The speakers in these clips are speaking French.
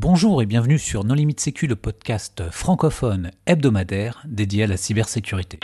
Bonjour et bienvenue sur Non Limite Sécu, le podcast francophone hebdomadaire dédié à la cybersécurité.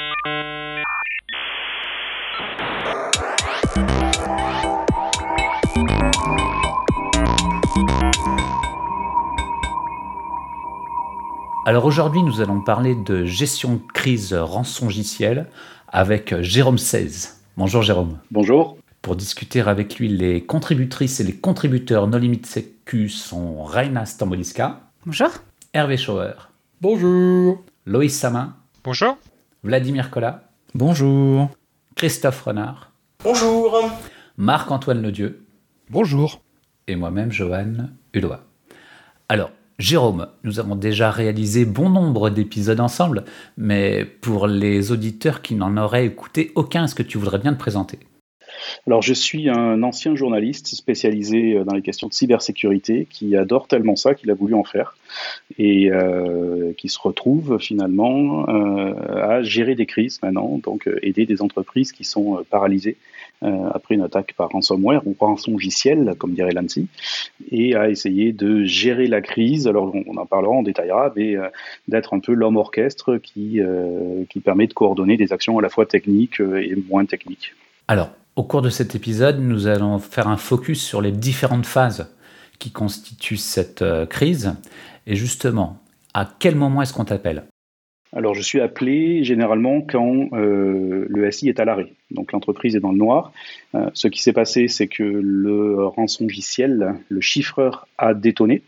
Alors aujourd'hui, nous allons parler de gestion de crise rançongicielle avec Jérôme 16. Bonjour Jérôme. Bonjour. Pour discuter avec lui, les contributrices et les contributeurs No Limit Sécu sont Raina Stamboliska. Bonjour. Hervé Schauer. Bonjour. Loïs Samin. Bonjour. Vladimir Collat. Bonjour. Christophe Renard. Bonjour. Marc-Antoine Ledieu. Bonjour. Et moi-même, Johan Hulot. Alors, Jérôme, nous avons déjà réalisé bon nombre d'épisodes ensemble, mais pour les auditeurs qui n'en auraient écouté aucun, est-ce que tu voudrais bien te présenter? Alors, je suis un ancien journaliste spécialisé euh, dans les questions de cybersécurité qui adore tellement ça qu'il a voulu en faire et euh, qui se retrouve finalement euh, à gérer des crises maintenant, donc aider des entreprises qui sont paralysées après une attaque par ransomware ou rançongiciel, comme dirait l'ANSI, et à essayer de gérer la crise. Alors, on en parlera, on détaillera, mais d'être un peu l'homme orchestre qui, qui permet de coordonner des actions à la fois techniques et moins techniques. Alors, au cours de cet épisode, nous allons faire un focus sur les différentes phases qui constituent cette euh, crise. Et justement, à quel moment est-ce qu'on t'appelle? Alors, je suis appelé généralement quand euh, le SI est à l'arrêt. Donc, l'entreprise est dans le noir. Euh, ce qui s'est passé, c'est que le rançongiciel, le chiffreur, a détonné.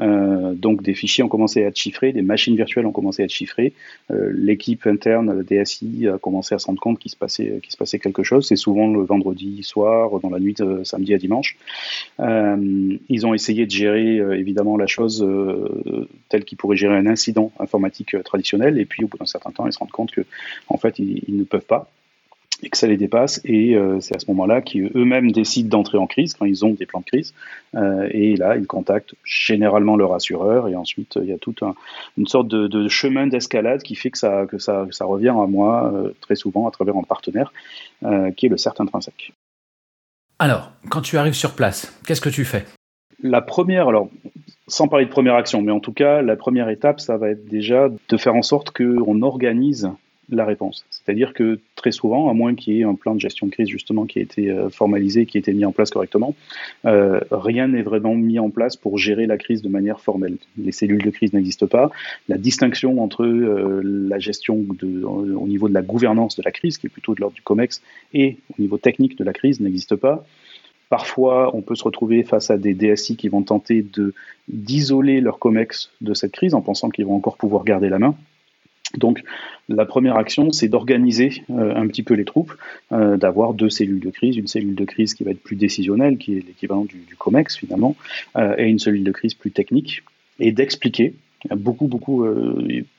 Euh, donc des fichiers ont commencé à être chiffrés, des machines virtuelles ont commencé à être chiffrées. Euh, l'équipe interne, le DSI, a commencé à se rendre compte qu'il se passait, qu'il se passait quelque chose. C'est souvent le vendredi soir, dans la nuit de samedi à dimanche. Euh, ils ont essayé de gérer évidemment la chose telle qu'ils pourraient gérer un incident informatique traditionnel. Et puis au bout d'un certain temps, ils se rendent compte que en fait, ils ne peuvent pas et que ça les dépasse. Et euh, c'est à ce moment-là qu'eux-mêmes décident d'entrer en crise quand ils ont des plans de crise. Euh, et là, ils contactent généralement leur assureur. Et ensuite, il y a toute un, une sorte de, de chemin d'escalade qui fait que ça, que ça, ça revient à moi euh, très souvent à travers un partenaire qui est le CERT intrinsèque. Alors, quand tu arrives sur place, qu'est-ce que tu fais? La première, alors sans parler de première action, mais en tout cas, la première étape, ça va être déjà de faire en sorte qu'on organise la réponse. C'est-à-dire que très souvent, à moins qu'il y ait un plan de gestion de crise justement qui a été euh, formalisé, qui a été mis en place correctement, euh, rien n'est vraiment mis en place pour gérer la crise de manière formelle. Les cellules de crise n'existent pas. La distinction entre euh, la gestion au niveau de la gouvernance de la crise, qui est plutôt de l'ordre du COMEX, et au niveau technique de la crise n'existe pas. Parfois, on peut se retrouver face à des DSI qui vont tenter d'isoler leur COMEX de cette crise en pensant qu'ils vont encore pouvoir garder la main. Donc la première action, c'est d'organiser euh, un petit peu les troupes, euh, d'avoir deux cellules de crise, une cellule de crise qui va être plus décisionnelle, qui est l'équivalent du, COMEX finalement, euh, et une cellule de crise plus technique, et d'expliquer beaucoup, beaucoup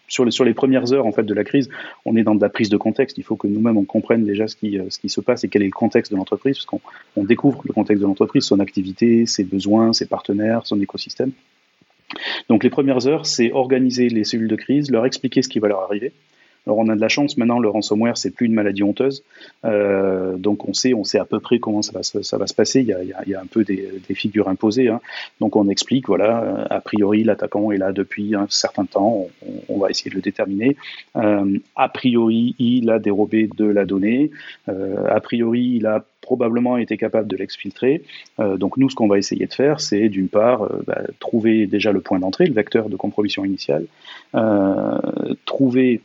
sur les, premières heures en fait de la crise, on est dans de la prise de contexte. Il faut que nous-mêmes on comprenne déjà ce qui, se passe et quel est le contexte de l'entreprise, parce qu'on on découvre le contexte de l'entreprise, son activité, ses besoins, ses partenaires, son écosystème. Donc les premières heures, c'est organiser les cellules de crise, leur expliquer ce qui va leur arriver. Alors on a de la chance maintenant, le ransomware c'est plus une maladie honteuse, euh, donc on sait, on sait à peu près comment ça va, ça va se passer. Il y a, un peu des, figures imposées, hein. donc on explique voilà, euh, a priori l'attaquant est là depuis un certain temps, on, va essayer de le déterminer. Euh, a priori il a dérobé de la donnée, a priori il a probablement été capable de l'exfiltrer. Donc nous, ce qu'on va essayer de faire, c'est d'une part bah, trouver déjà le point d'entrée, le vecteur de compromission initiale, trouver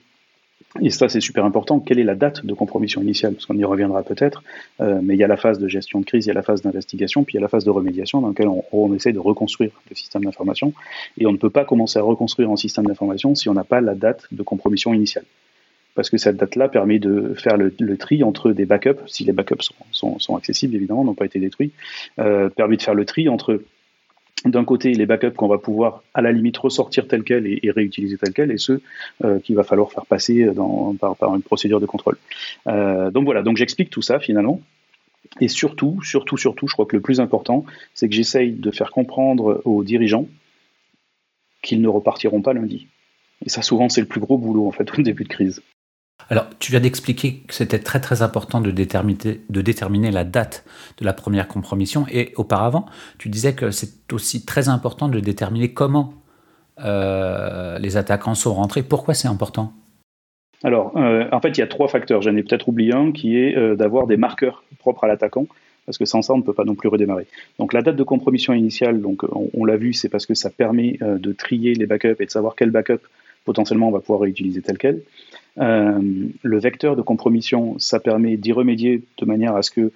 et ça, c'est super important. Quelle est la date de compromission initiale? Parce qu'on y reviendra peut-être. mais il y a la phase de gestion de crise, il y a la phase d'investigation, puis il y a la phase de remédiation dans laquelle on, on essaie de reconstruire le système d'information. Et on ne peut pas commencer à reconstruire un système d'information si on n'a pas la date de compromission initiale parce que cette date-là permet de faire le, tri entre des backups, si les backups sont, accessibles évidemment, n'ont pas été détruits, euh, permet de faire le tri entre d'un côté les backups qu'on va pouvoir à la limite ressortir tel quel et, réutiliser tel quel, et ceux euh, qu'il va falloir faire passer dans, par, une procédure de contrôle. Euh, donc voilà, donc j'explique tout ça finalement. Et surtout, surtout, surtout, je crois que le plus important, c'est que j'essaye de faire comprendre aux dirigeants qu'ils ne repartiront pas lundi. Et ça, souvent, c'est le plus gros boulot, en fait, au début de crise. Alors, tu viens d'expliquer que c'était très très important de déterminer, la date de la première compromission. Et auparavant, tu disais que c'est aussi très important de déterminer comment euh, les attaquants sont rentrés. Pourquoi c'est important? Alors, euh, en fait, il y a trois facteurs. J'en ai peut-être oublié un qui est euh, d'avoir des marqueurs propres à l'attaquant. Parce que sans ça, on ne peut pas non plus redémarrer. Donc la date de compromission initiale, on, l'a vu, c'est parce que ça permet de trier les backups et de savoir quel backup potentiellement on va pouvoir réutiliser tel quel. Le vecteur de compromission, ça permet d'y remédier de manière à ce que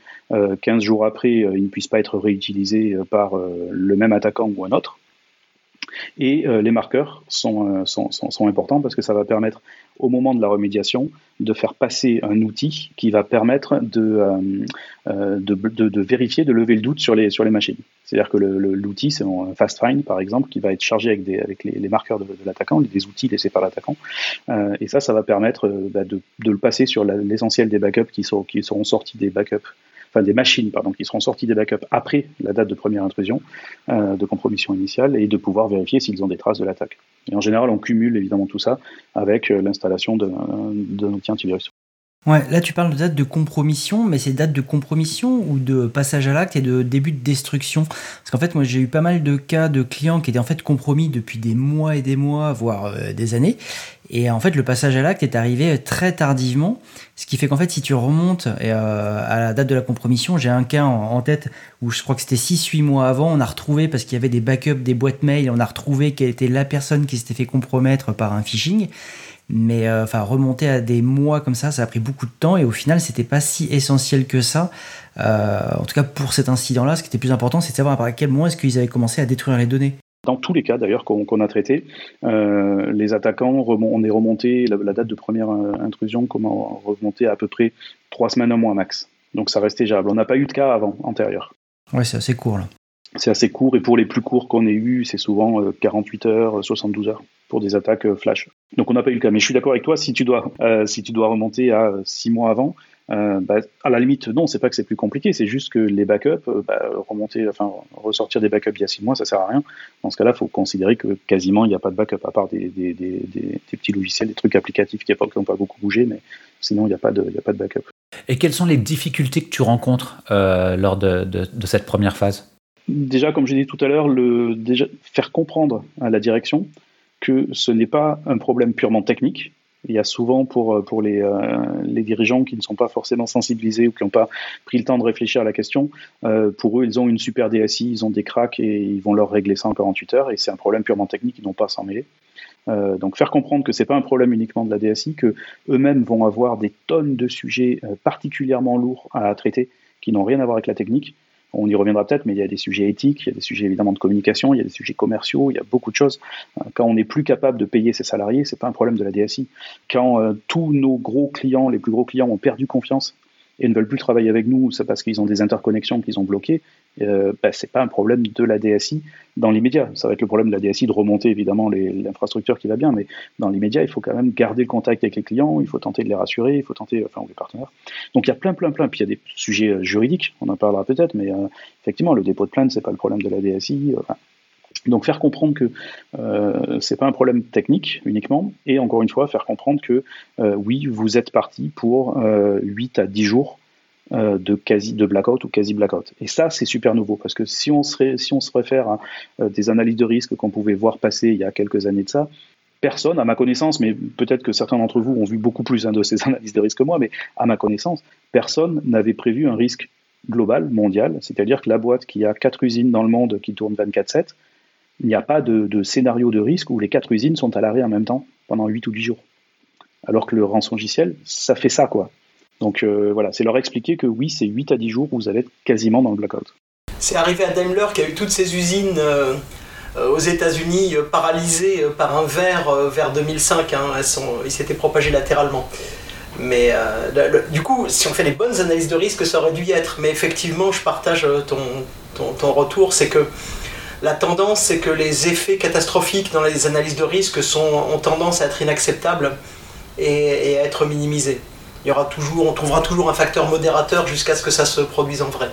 15 jours après, il ne puisse pas être réutilisé par le même attaquant ou un autre. Et euh, les marqueurs sont, euh, sont, sont, importants parce que ça va permettre, au moment de la remédiation, de faire passer un outil qui va permettre de, euh, de, de, vérifier, de lever le doute sur les, sur les machines. C'est-à-dire que l'outil, c'est un Fast Find, par exemple, qui va être chargé avec, des, avec les, marqueurs de, l'attaquant, des outils laissés par l'attaquant. et ça, ça va permettre bah, de, de, le passer sur l'essentiel des backups qui, sont, qui seront sortis des backups des machines qui seront sorties des backups après la date de première intrusion, euh, de compromission initiale, et de pouvoir vérifier s'ils ont des traces de l'attaque. Et en général, on cumule évidemment tout ça avec euh, l'installation d'un outil antivirus. Ouais, là tu parles de date de compromission, mais c'est date de compromission ou de passage à l'acte et de début de destruction? Parce qu'en fait, moi j'ai eu pas mal de cas de clients qui étaient en fait compromis depuis des mois et des mois, voire euh, des années. Et en fait, le passage à l'acte est arrivé très tardivement, ce qui fait qu'en fait, si tu remontes euh, à la date de la compromission, j'ai un cas en, tête où je crois que c'était 6-8 mois avant, on a retrouvé, parce qu'il y avait des backups, des boîtes mail, on a retrouvé quelle était la personne qui s'était fait compromettre par un phishing. Mais euh, enfin, remonter à des mois comme ça, ça a pris beaucoup de temps et au final, c'était pas si essentiel que ça. Euh, en tout cas, pour cet incident-là, ce qui était plus important, c'est de savoir à quel moment est-ce qu'ils avaient commencé à détruire les données. Dans tous les cas, d'ailleurs, qu'on a traité, euh, les attaquants, on est remonté, la, date de première intrusion, comment remonter à, à peu près trois semaines, un mois max. Donc ça restait gérable. On n'a pas eu de cas avant, antérieur. Ouais, c'est assez court là. C'est assez court et pour les plus courts qu'on ait eu, c'est souvent 48 heures, 72 heures pour des attaques euh, flash. Donc on n'a pas eu le cas. Mais je suis d'accord avec toi, si tu dois, euh, remonter à six mois avant, euh, bah, à la limite, non, c'est pas que c'est plus compliqué, c'est juste que les backups, bah, remonter, enfin, ressortir des backups il y a six mois, ça sert à rien. Dans ce cas-là, il faut considérer que quasiment il n'y a pas de backup, à part des, petits logiciels, des trucs applicatifs qui n'ont pas beaucoup bougé, mais sinon il n'y a, pas de, backup. Et quelles sont les difficultés que tu rencontres lors de, cette première phase? Déjà, comme je dit tout à l'heure, faire comprendre à la direction que ce n'est pas un problème purement technique. Il y a souvent pour, les, euh, les dirigeants qui ne sont pas forcément sensibilisés ou qui n'ont pas pris le temps de réfléchir à la question, euh, pour eux, ils ont une super DSI, ils ont des cracks et ils vont leur régler ça en 48 heures et c'est un problème purement technique, ils n'ont pas à s'en mêler. Euh, donc faire comprendre que c'est pas un problème uniquement de la DSI, que eux-mêmes vont avoir des tonnes de sujets particulièrement lourds à traiter qui n'ont rien à voir avec la technique on y reviendra peut-être, mais il y a des sujets éthiques, il y a des sujets évidemment de communication, il y a des sujets commerciaux, il y a beaucoup de choses. Euh, quand on n'est plus capable de payer ses salariés, c'est pas un problème de la DSI. Quand euh, tous nos gros clients, les plus gros clients, ont perdu confiance et ne veulent plus travailler avec nous, c'est parce qu'ils ont des interconnexions qu'ils ont bloquées, euh, bah, c'est pas un problème de la DSI dans l'immédiat. Ça va être le problème de la DSI de remonter évidemment l'infrastructure qui va bien, mais dans l'immédiat, il faut quand même garder le contact avec les clients, il faut tenter de les rassurer, il faut tenter, enfin, les partenaires. Donc il y a plein, plein, plein. Puis il y a des sujets euh, juridiques, on en parlera peut-être, mais euh, effectivement, le dépôt de plainte, c'est pas le problème de la DSI. Enfin, donc faire comprendre que euh, c'est pas un problème technique uniquement, et encore une fois faire comprendre que euh, oui, vous êtes parti pour euh, 8 à 10 jours euh, de quasi de blackout ou quasi blackout. Et ça, c'est super nouveau parce que si on se, si on se réfère à euh, des analyses de risque qu'on pouvait voir passer il y a quelques années de ça, personne, à ma connaissance, mais peut-être que certains d'entre vous ont vu beaucoup plus hein, de ces analyses de risque que moi, mais à ma connaissance, personne n'avait prévu un risque global, mondial, c'est-à-dire que la boîte qui a quatre usines dans le monde qui tournent 24/7 il n'y a pas de, scénario de risque où les quatre usines sont à l'arrêt en même temps pendant 8 ou 10 jours. Alors que le rançongiciel, ça fait ça, quoi. Donc euh, voilà, c'est leur expliquer que oui, c'est 8 à 10 jours où vous allez être quasiment dans le blackout. C'est arrivé à Daimler qui a eu toutes ses usines euh, euh, aux États-Unis paralysées par un verre vers 2005. Hein. elles sont, ils s'étaient propagés latéralement. Mais du coup, si on fait les bonnes analyses de risque, ça aurait dû y être. Mais effectivement, je partage ton, ton retour, c'est que la tendance, c'est que les effets catastrophiques dans les analyses de risque sont, ont tendance à être inacceptables et, à être minimisés. Il y aura toujours, on trouvera toujours un facteur modérateur jusqu'à ce que ça se produise en vrai.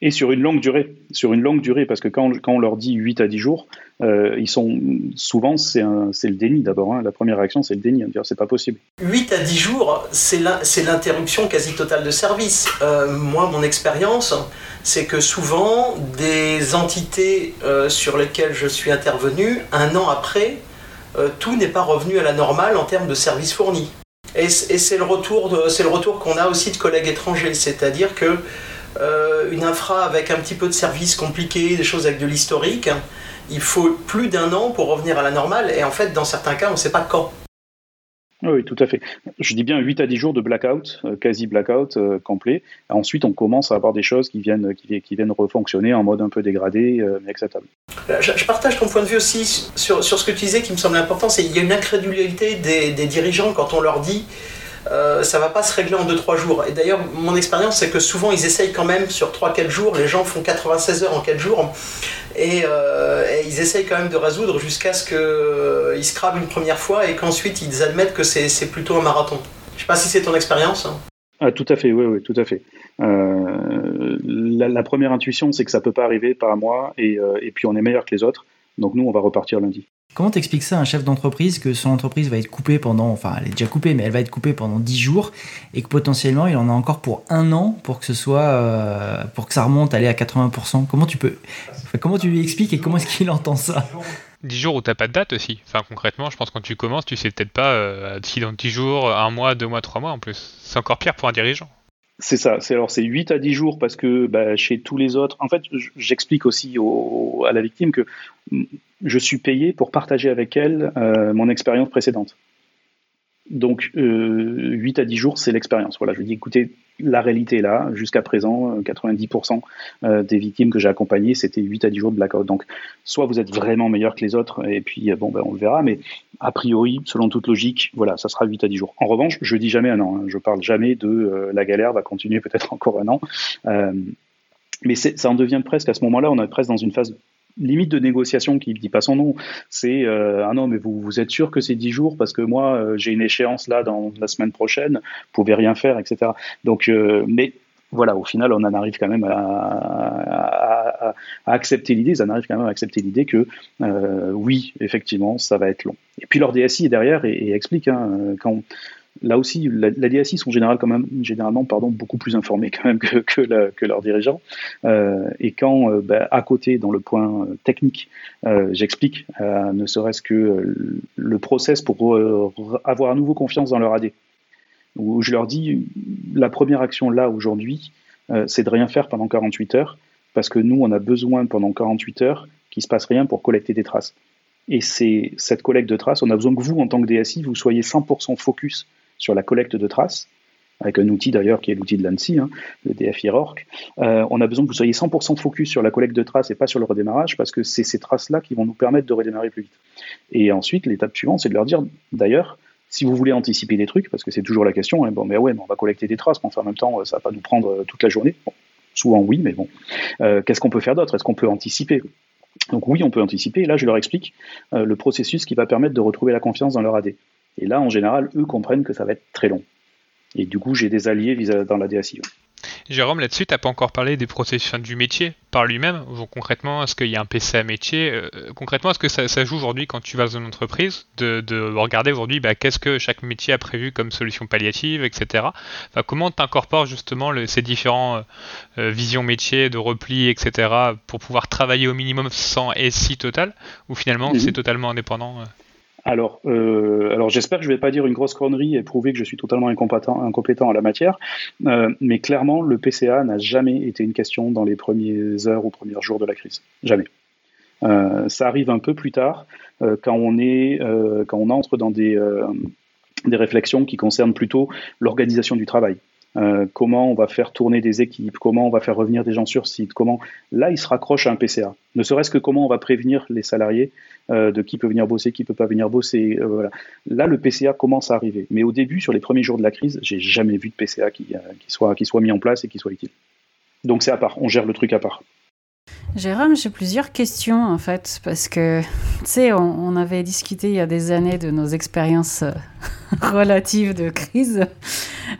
Et sur une longue durée, sur une longue durée, parce que quand, on leur dit 8 à 10 jours, euh, ils sont souvent c'est le déni d'abord. Hein. La première réaction c'est le déni, dire c'est pas possible. 8 à 10 jours, c'est l'interruption quasi totale de service. Euh, moi, mon expérience, c'est que souvent des entités euh, sur lesquelles je suis intervenu, un an après, tout n'est pas revenu à la normale en termes de services fournis. Et c'est le retour, c'est le retour qu'on a aussi de collègues étrangers, c'est-à-dire que euh, une infra avec un petit peu de services compliqués, des choses avec de l'historique, il faut plus d'un an pour revenir à la normale, et en fait, dans certains cas, on ne sait pas quand. Oui, tout à fait. Je dis bien 8 à 10 jours de blackout, euh, quasi blackout euh, complet. Ensuite, on commence à avoir des choses qui viennent, qui, viennent refonctionner en mode un peu dégradé, mais acceptable. Je, partage ton point de vue aussi sur, ce que tu disais qui me semble important, c'est qu'il y a une incrédulité des, des dirigeants quand on leur dit euh, ça va pas se régler en 2-3 jours. Et d'ailleurs, mon expérience, c'est que souvent, ils essayent quand même sur 3-4 jours. Les gens font 96 heures en 4 jours. Euh, et, ils essayent quand même de résoudre jusqu'à ce qu'ils euh, se crabent une première fois et qu'ensuite, ils admettent que c'est plutôt un marathon. Je sais pas si c'est ton expérience. Ah, tout à fait, oui, oui, tout à fait. la, première intuition, c'est que ça peut pas arriver par moi, et, et puis on est meilleur que les autres. Donc nous, on va repartir lundi. Comment t'expliques ça à un chef d'entreprise que son entreprise va être coupée pendant, enfin elle est déjà coupée, mais elle va être coupée pendant 10 jours et que potentiellement il en a encore pour un an pour que ce soit, euh, pour que ça remonte, aller à 80% Comment tu peux, comment tu lui expliques et comment est-ce qu'il entend ça? 10 jours où t'as pas de date aussi. Enfin concrètement, je pense que quand tu commences, tu sais peut-être pas euh, si dans 10 jours, un mois, deux mois, trois mois en plus. C'est encore pire pour un dirigeant. C'est ça. C'est alors c'est 8 à 10 jours parce que bah, chez tous les autres, en fait, j'explique aussi à la victime que je suis payé pour partager avec elle euh, mon expérience précédente. Donc, euh, 8 à 10 jours, c'est l'expérience. Voilà, je dis, écoutez, la réalité est là. Jusqu'à présent, 90% euh, euh, des victimes que j'ai accompagnées, c'était 8 à 10 jours de blackout. Donc, soit vous êtes vraiment meilleur que les autres, et puis, bon, ben, on le verra, mais a priori, selon toute logique, voilà, ça sera 8 à 10 jours. En revanche, je dis jamais un an. Hein. Je parle jamais de la galère va continuer peut-être encore un an. mais ça en devient presque, à ce moment-là, on est presque dans une phase limite de négociation qui ne dit pas son nom. C'est euh, ah non, mais vous, vous êtes sûr que c'est 10 jours parce que moi euh, j'ai une échéance là dans la semaine prochaine, vous pouvez rien faire, etc. Donc, euh, mais voilà, au final, on en arrive quand même à, accepter l'idée, ça en arrive quand même à accepter l'idée que oui, effectivement, ça va être long. Et puis leur DSI est derrière et, explique hein, quand là aussi, la, DSI sont généralement, beaucoup plus informés que, leurs dirigeants. Euh, et quand, euh, bah, à côté, dans le point euh, technique, j'explique, ne serait-ce que le process pour avoir à nouveau confiance dans leur AD, où je leur dis, la première action là, aujourd'hui, c'est de rien faire pendant 48 heures, parce que nous, on a besoin pendant 48 heures qu'il se passe rien pour collecter des traces. Et c'est cette collecte de traces, on a besoin que vous, en tant que DSI, vous soyez 100% focus sur la collecte de traces, avec un outil d'ailleurs qui est l'outil de l'ANSI, hein, le DFI RORC. Euh, on a besoin que vous soyez 100% focus sur la collecte de traces et pas sur le redémarrage, parce que c'est ces traces-là qui vont nous permettre de redémarrer plus vite. Et ensuite, l'étape suivante, c'est de leur dire, d'ailleurs, si vous voulez anticiper des trucs, parce que c'est toujours la question, hein, bon, mais ouais, mais on va collecter des traces, mais en même temps, ça va pas nous prendre euh, toute la journée. souvent oui, mais bon. Euh, qu'est-ce qu'on peut faire d'autre? Est-ce qu'on peut anticiper? Donc oui, on peut anticiper. Et là, je leur explique le processus qui va permettre de retrouver la confiance dans leur AD. Et là, en général, eux comprennent que ça va être très long. Et du coup, j'ai des alliés dans la DSI. Jérôme, là-dessus, tu n'as pas encore parlé des processus du métier par lui-même. concrètement, est-ce qu'il y a un PCA métier euh, Concrètement, est-ce que ça, joue aujourd'hui quand tu vas dans une entreprise de, regarder aujourd'hui bah, qu'est-ce que chaque métier a prévu comme solution palliative, etc. comment tu incorpores justement ces différents euh, euh, visions métiers, de repli, etc. pour pouvoir travailler au minimum sans SI total ou finalement mhm. c'est totalement indépendant alors, euh, alors j'espère que je ne vais pas dire une grosse connerie et prouver que je suis totalement incompétent, en la matière, euh, mais clairement, le PCA n'a jamais été une question dans les premières heures ou premiers jours de la crise. Jamais. Euh, ça arrive un peu plus tard, quand, on est, quand on entre dans des, des réflexions qui concernent plutôt l'organisation du travail. Euh, comment on va faire tourner des équipes, comment on va faire revenir des gens sur site, comment là il se raccroche à un PCA. Ne serait-ce que comment on va prévenir les salariés euh, de qui peut venir bosser, qui peut pas venir bosser. Euh, là le PCA commence à arriver. Mais au début, sur les premiers jours de la crise, j'ai jamais vu de PCA qui soit mis en place et qui soit utile. Donc c'est à part, on gère le truc à part. Jérôme, j'ai plusieurs questions en fait, parce que, tu sais, on, avait discuté il y a des années de nos expériences euh, relatives de crise.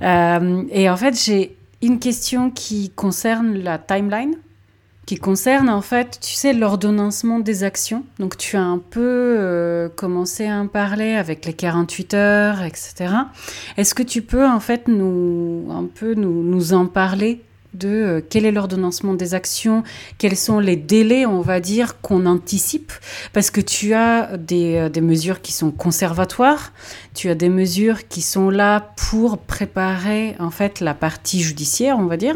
Euh, et en fait, j'ai une question qui concerne la timeline. qui concerne en fait, tu sais, l'ordonnancement des actions. Donc tu as un peu euh, commencé à en parler avec les 48 heures, etc. Est-ce que tu peux en fait nous un peu nous, nous en parler de euh, quel est l'ordonnancement des actions, quels sont les délais, on va dire, qu'on anticipe, parce que tu as des, euh, des, mesures qui sont conservatoires, tu as des mesures qui sont là pour préparer en fait la partie judiciaire, on va dire.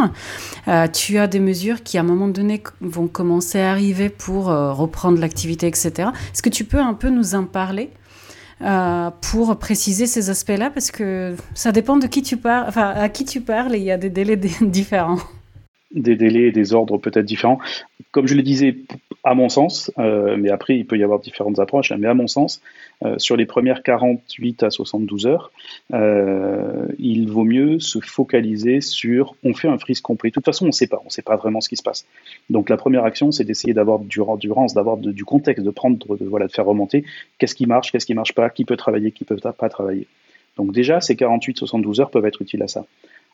Euh, tu as des mesures qui à un moment donné vont commencer à arriver pour reprendre l'activité, etc. Est-ce que tu peux un peu nous en parler? Euh, pour préciser ces aspects-là parce que ça dépend de qui tu parles, enfin à qui tu parles et il y a des délais différents. Des délais et des ordres peut-être différents. Comme je le disais, à mon sens, euh, mais après il peut y avoir différentes approches, hein, mais à mon sens, euh, sur les premières 48 à 72 heures, euh, il vaut mieux se focaliser sur on fait un freeze complet. De toute façon, on ne sait pas, on ne sait pas vraiment ce qui se passe. Donc la première action, c'est d'essayer d'avoir du endurance, d'avoir du contexte, de prendre, de, voilà, de faire remonter qu'est-ce qui marche, qu'est-ce qui marche pas, qui peut travailler, qui peut pas travailler. Donc déjà, ces 48-72 heures peuvent être utiles à ça.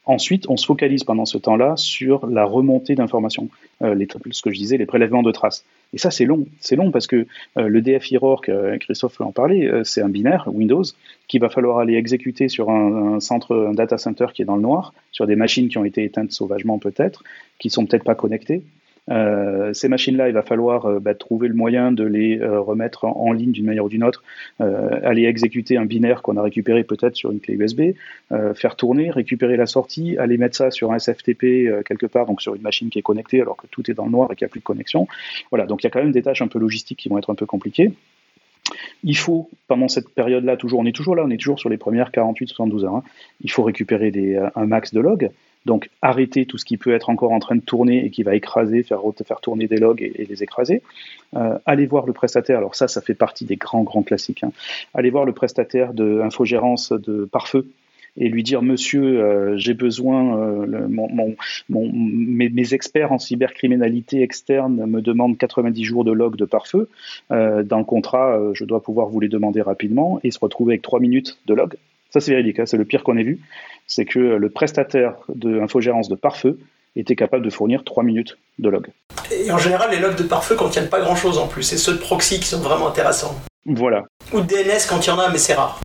Ensuite, on se focalise pendant ce temps-là sur la remontée d'informations, euh, ce que je disais, les prélèvements de traces. Et ça, c'est long. C'est long parce que euh, le DF Rock, euh, Christophe en parlait, euh, c'est un binaire Windows qu'il va falloir aller exécuter sur un, centre, un data center qui est dans le noir, sur des machines qui ont été éteintes sauvagement peut-être, qui sont peut-être pas connectées. Euh, ces machines-là, il va falloir euh, bah, trouver le moyen de les euh, remettre en, ligne d'une manière ou d'une autre, aller exécuter un binaire qu'on a récupéré peut-être sur une clé USB, faire tourner, récupérer la sortie, aller mettre ça sur un SFTP quelque part, donc sur une machine qui est connectée alors que tout est dans le noir et qu'il n'y a plus de connexion. Voilà, donc il y a quand même des tâches un peu logistiques qui vont être un peu compliquées. Il faut, pendant cette période-là, toujours, on est toujours là, on est toujours sur les premières 48-72 heures, hein, il faut récupérer un max de logs. Donc arrêter tout ce qui peut être encore en train de tourner et qui va écraser, faire, faire tourner des logs et, les écraser. Euh, allez voir le prestataire, alors ça, ça fait partie des grands, grands classiques. Hein. Allez voir le prestataire de infogérance de pare-feu et lui dire Monsieur, euh, j'ai besoin, euh, mes, experts en cybercriminalité externe me demandent 90 jours de log de pare-feu. Dans le contrat, je dois pouvoir vous les demander rapidement et se retrouver avec 3 minutes de log. Ça, c'est véridique, hein, c'est le pire qu'on ait vu. C'est que le prestataire de infogérance de pare-feu était capable de fournir 3 minutes de log. Et en général, les logs de pare-feu contiennent pas grand-chose en plus. C'est ceux de proxy qui sont vraiment intéressants. Voilà. Ou DNS quand il y en a, mais c'est rare.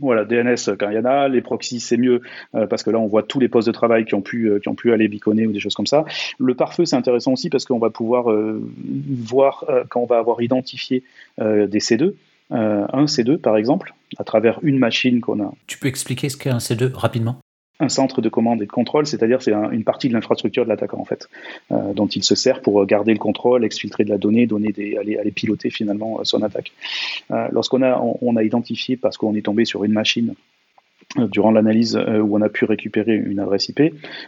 Voilà, DNS quand il y en a, les proxys c'est mieux euh, parce que là on voit tous les postes de travail qui ont pu euh, qui ont pu aller biconner ou des choses comme ça. Le pare-feu c'est intéressant aussi parce qu'on va pouvoir euh, voir quand on va avoir identifié des C2, un C2 par exemple, à travers une machine qu'on a. Tu peux expliquer ce qu'est un C2 rapidement? Un centre de commande et de contrôle, c'est-à-dire c'est une partie de l'infrastructure de l'attaquant en fait, euh, dont il se sert pour garder le contrôle, exfiltrer de la donnée, donner des, aller, aller piloter finalement euh, son attaque. Euh, Lorsqu'on a, on, a identifié parce qu'on est tombé sur une machine euh, durant l'analyse euh, où on a pu récupérer une adresse IP,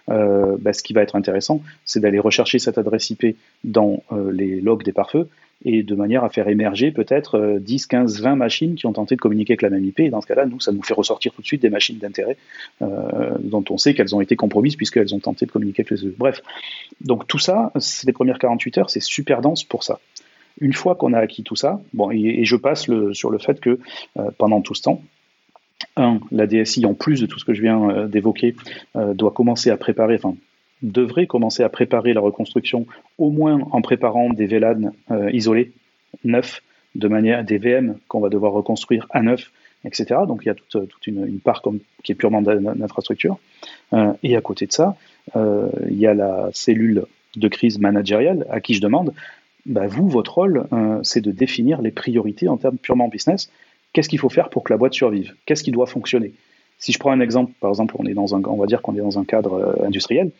euh, bah, ce qui va être intéressant, c'est d'aller rechercher cette adresse IP dans les logs des pare-feux et de manière à faire émerger peut-être 10, 15, 20 machines qui ont tenté de communiquer avec la même IP. Et dans ce cas-là, nous, ça nous fait ressortir tout de suite des machines d'intérêt euh, dont on sait qu'elles ont été compromises puisqu'elles ont tenté de communiquer avec les autres. Bref, donc tout ça, les premières 48 heures, c'est super dense pour ça. Une fois qu'on a acquis tout ça, bon, et, je passe sur le fait que euh, pendant tout ce temps, un, la DSI, en plus de tout ce que je viens euh, d'évoquer, doit commencer à préparer, devrait commencer à préparer la reconstruction, au moins en préparant des VLAN euh, isolés, neufs, de manière des VM qu'on va devoir reconstruire à neuf, etc. Donc il y a toute, une, part qui est purement d'infrastructure. Euh, et à côté de ça, euh, il y a la cellule de crise managériale à qui je demande, bah vous, votre rôle, c'est de définir les priorités en termes purement business. Qu'est-ce qu'il faut faire pour que la boîte survive? Qu'est-ce qui doit fonctionner? Si je prends un exemple, par exemple, on est dans un, on va dire qu'on est dans un cadre euh, industriel.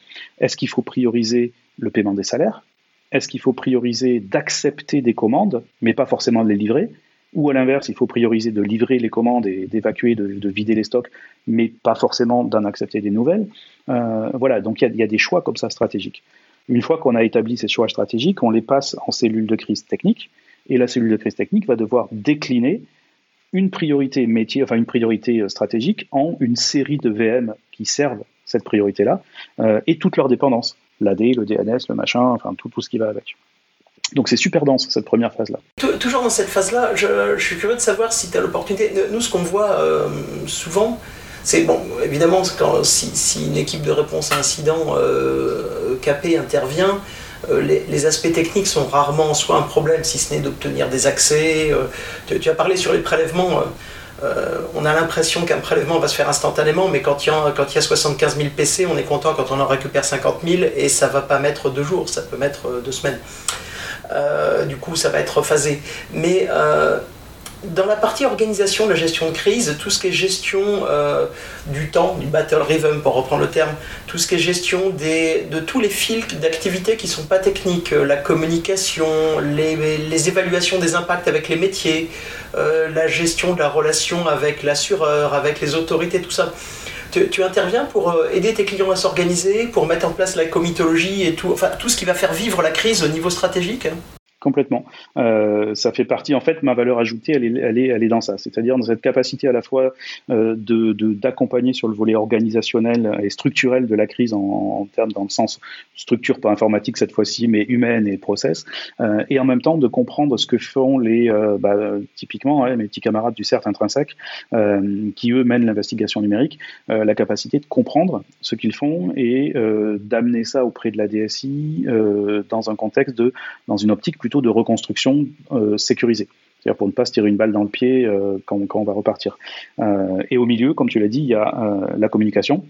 Est-ce qu'il faut prioriser le paiement des salaires? Est-ce qu'il faut prioriser d'accepter des commandes, mais pas forcément de les livrer? Ou à l'inverse, il faut prioriser de livrer les commandes et d'évacuer, de, vider les stocks, mais pas forcément d'en accepter des nouvelles? Euh, Voilà, donc il y, y, a des choix comme ça stratégiques. Une fois qu'on a établi ces choix stratégiques, on les passe en cellule de crise technique, et la cellule de crise technique va devoir décliner une priorité métier, enfin une priorité euh, stratégique en une série de VM qui servent cette priorité-là euh, et toutes leurs dépendances, l'AD, le DNS, le machin, enfin tout, tout ce qui va avec. Donc c'est super dense cette première phase-là. Toujours dans cette phase-là, je, suis curieux de savoir si tu as l'opportunité. Nous, ce qu'on voit euh, souvent, c'est bon, évidemment, quand, si, si, une équipe de réponse à incident euh, capée intervient, les, aspects techniques sont rarement soit un problème, si ce n'est d'obtenir des accès. Tu, as parlé sur les prélèvements. on a l'impression qu'un prélèvement va se faire instantanément, mais quand il, y a, quand il y a 75 000 PC, on est content quand on en récupère 50 000 et ça va pas mettre deux jours, ça peut mettre deux semaines. du coup, ça va être phasé. Mais dans la partie organisation de la gestion de crise, tout ce qui est gestion euh, du temps, du battle rhythm pour reprendre le terme, tout ce qui est gestion des, de tous les fils d'activités qui ne sont pas techniques, euh, la communication, les, évaluations des impacts avec les métiers, euh, la gestion de la relation avec l'assureur, avec les autorités, tout ça. Tu, interviens pour aider tes clients à s'organiser, pour mettre en place la comitologie et tout, enfin tout ce qui va faire vivre la crise au niveau stratégique hein? Complètement. Euh, ça fait partie, en fait, ma valeur ajoutée, elle est, elle est, elle est dans ça. C'est-à-dire dans cette capacité à la fois euh, de, d'accompagner sur le volet organisationnel et structurel de la crise en, en termes, dans le sens structure, pas informatique cette fois-ci, mais humaine et process, euh, et en même temps de comprendre ce que font les, euh, bah, typiquement, mes petits camarades du CERT intrinsèque, euh, qui eux mènent l'investigation numérique, la capacité de comprendre ce qu'ils font et d'amener ça auprès de la DSI dans un contexte de, dans une optique plus de reconstruction euh, sécurisée. C'est-à-dire pour ne pas se tirer une balle dans le pied euh, quand, on va repartir. Euh, et au milieu, comme tu l'as dit, il y a la communication.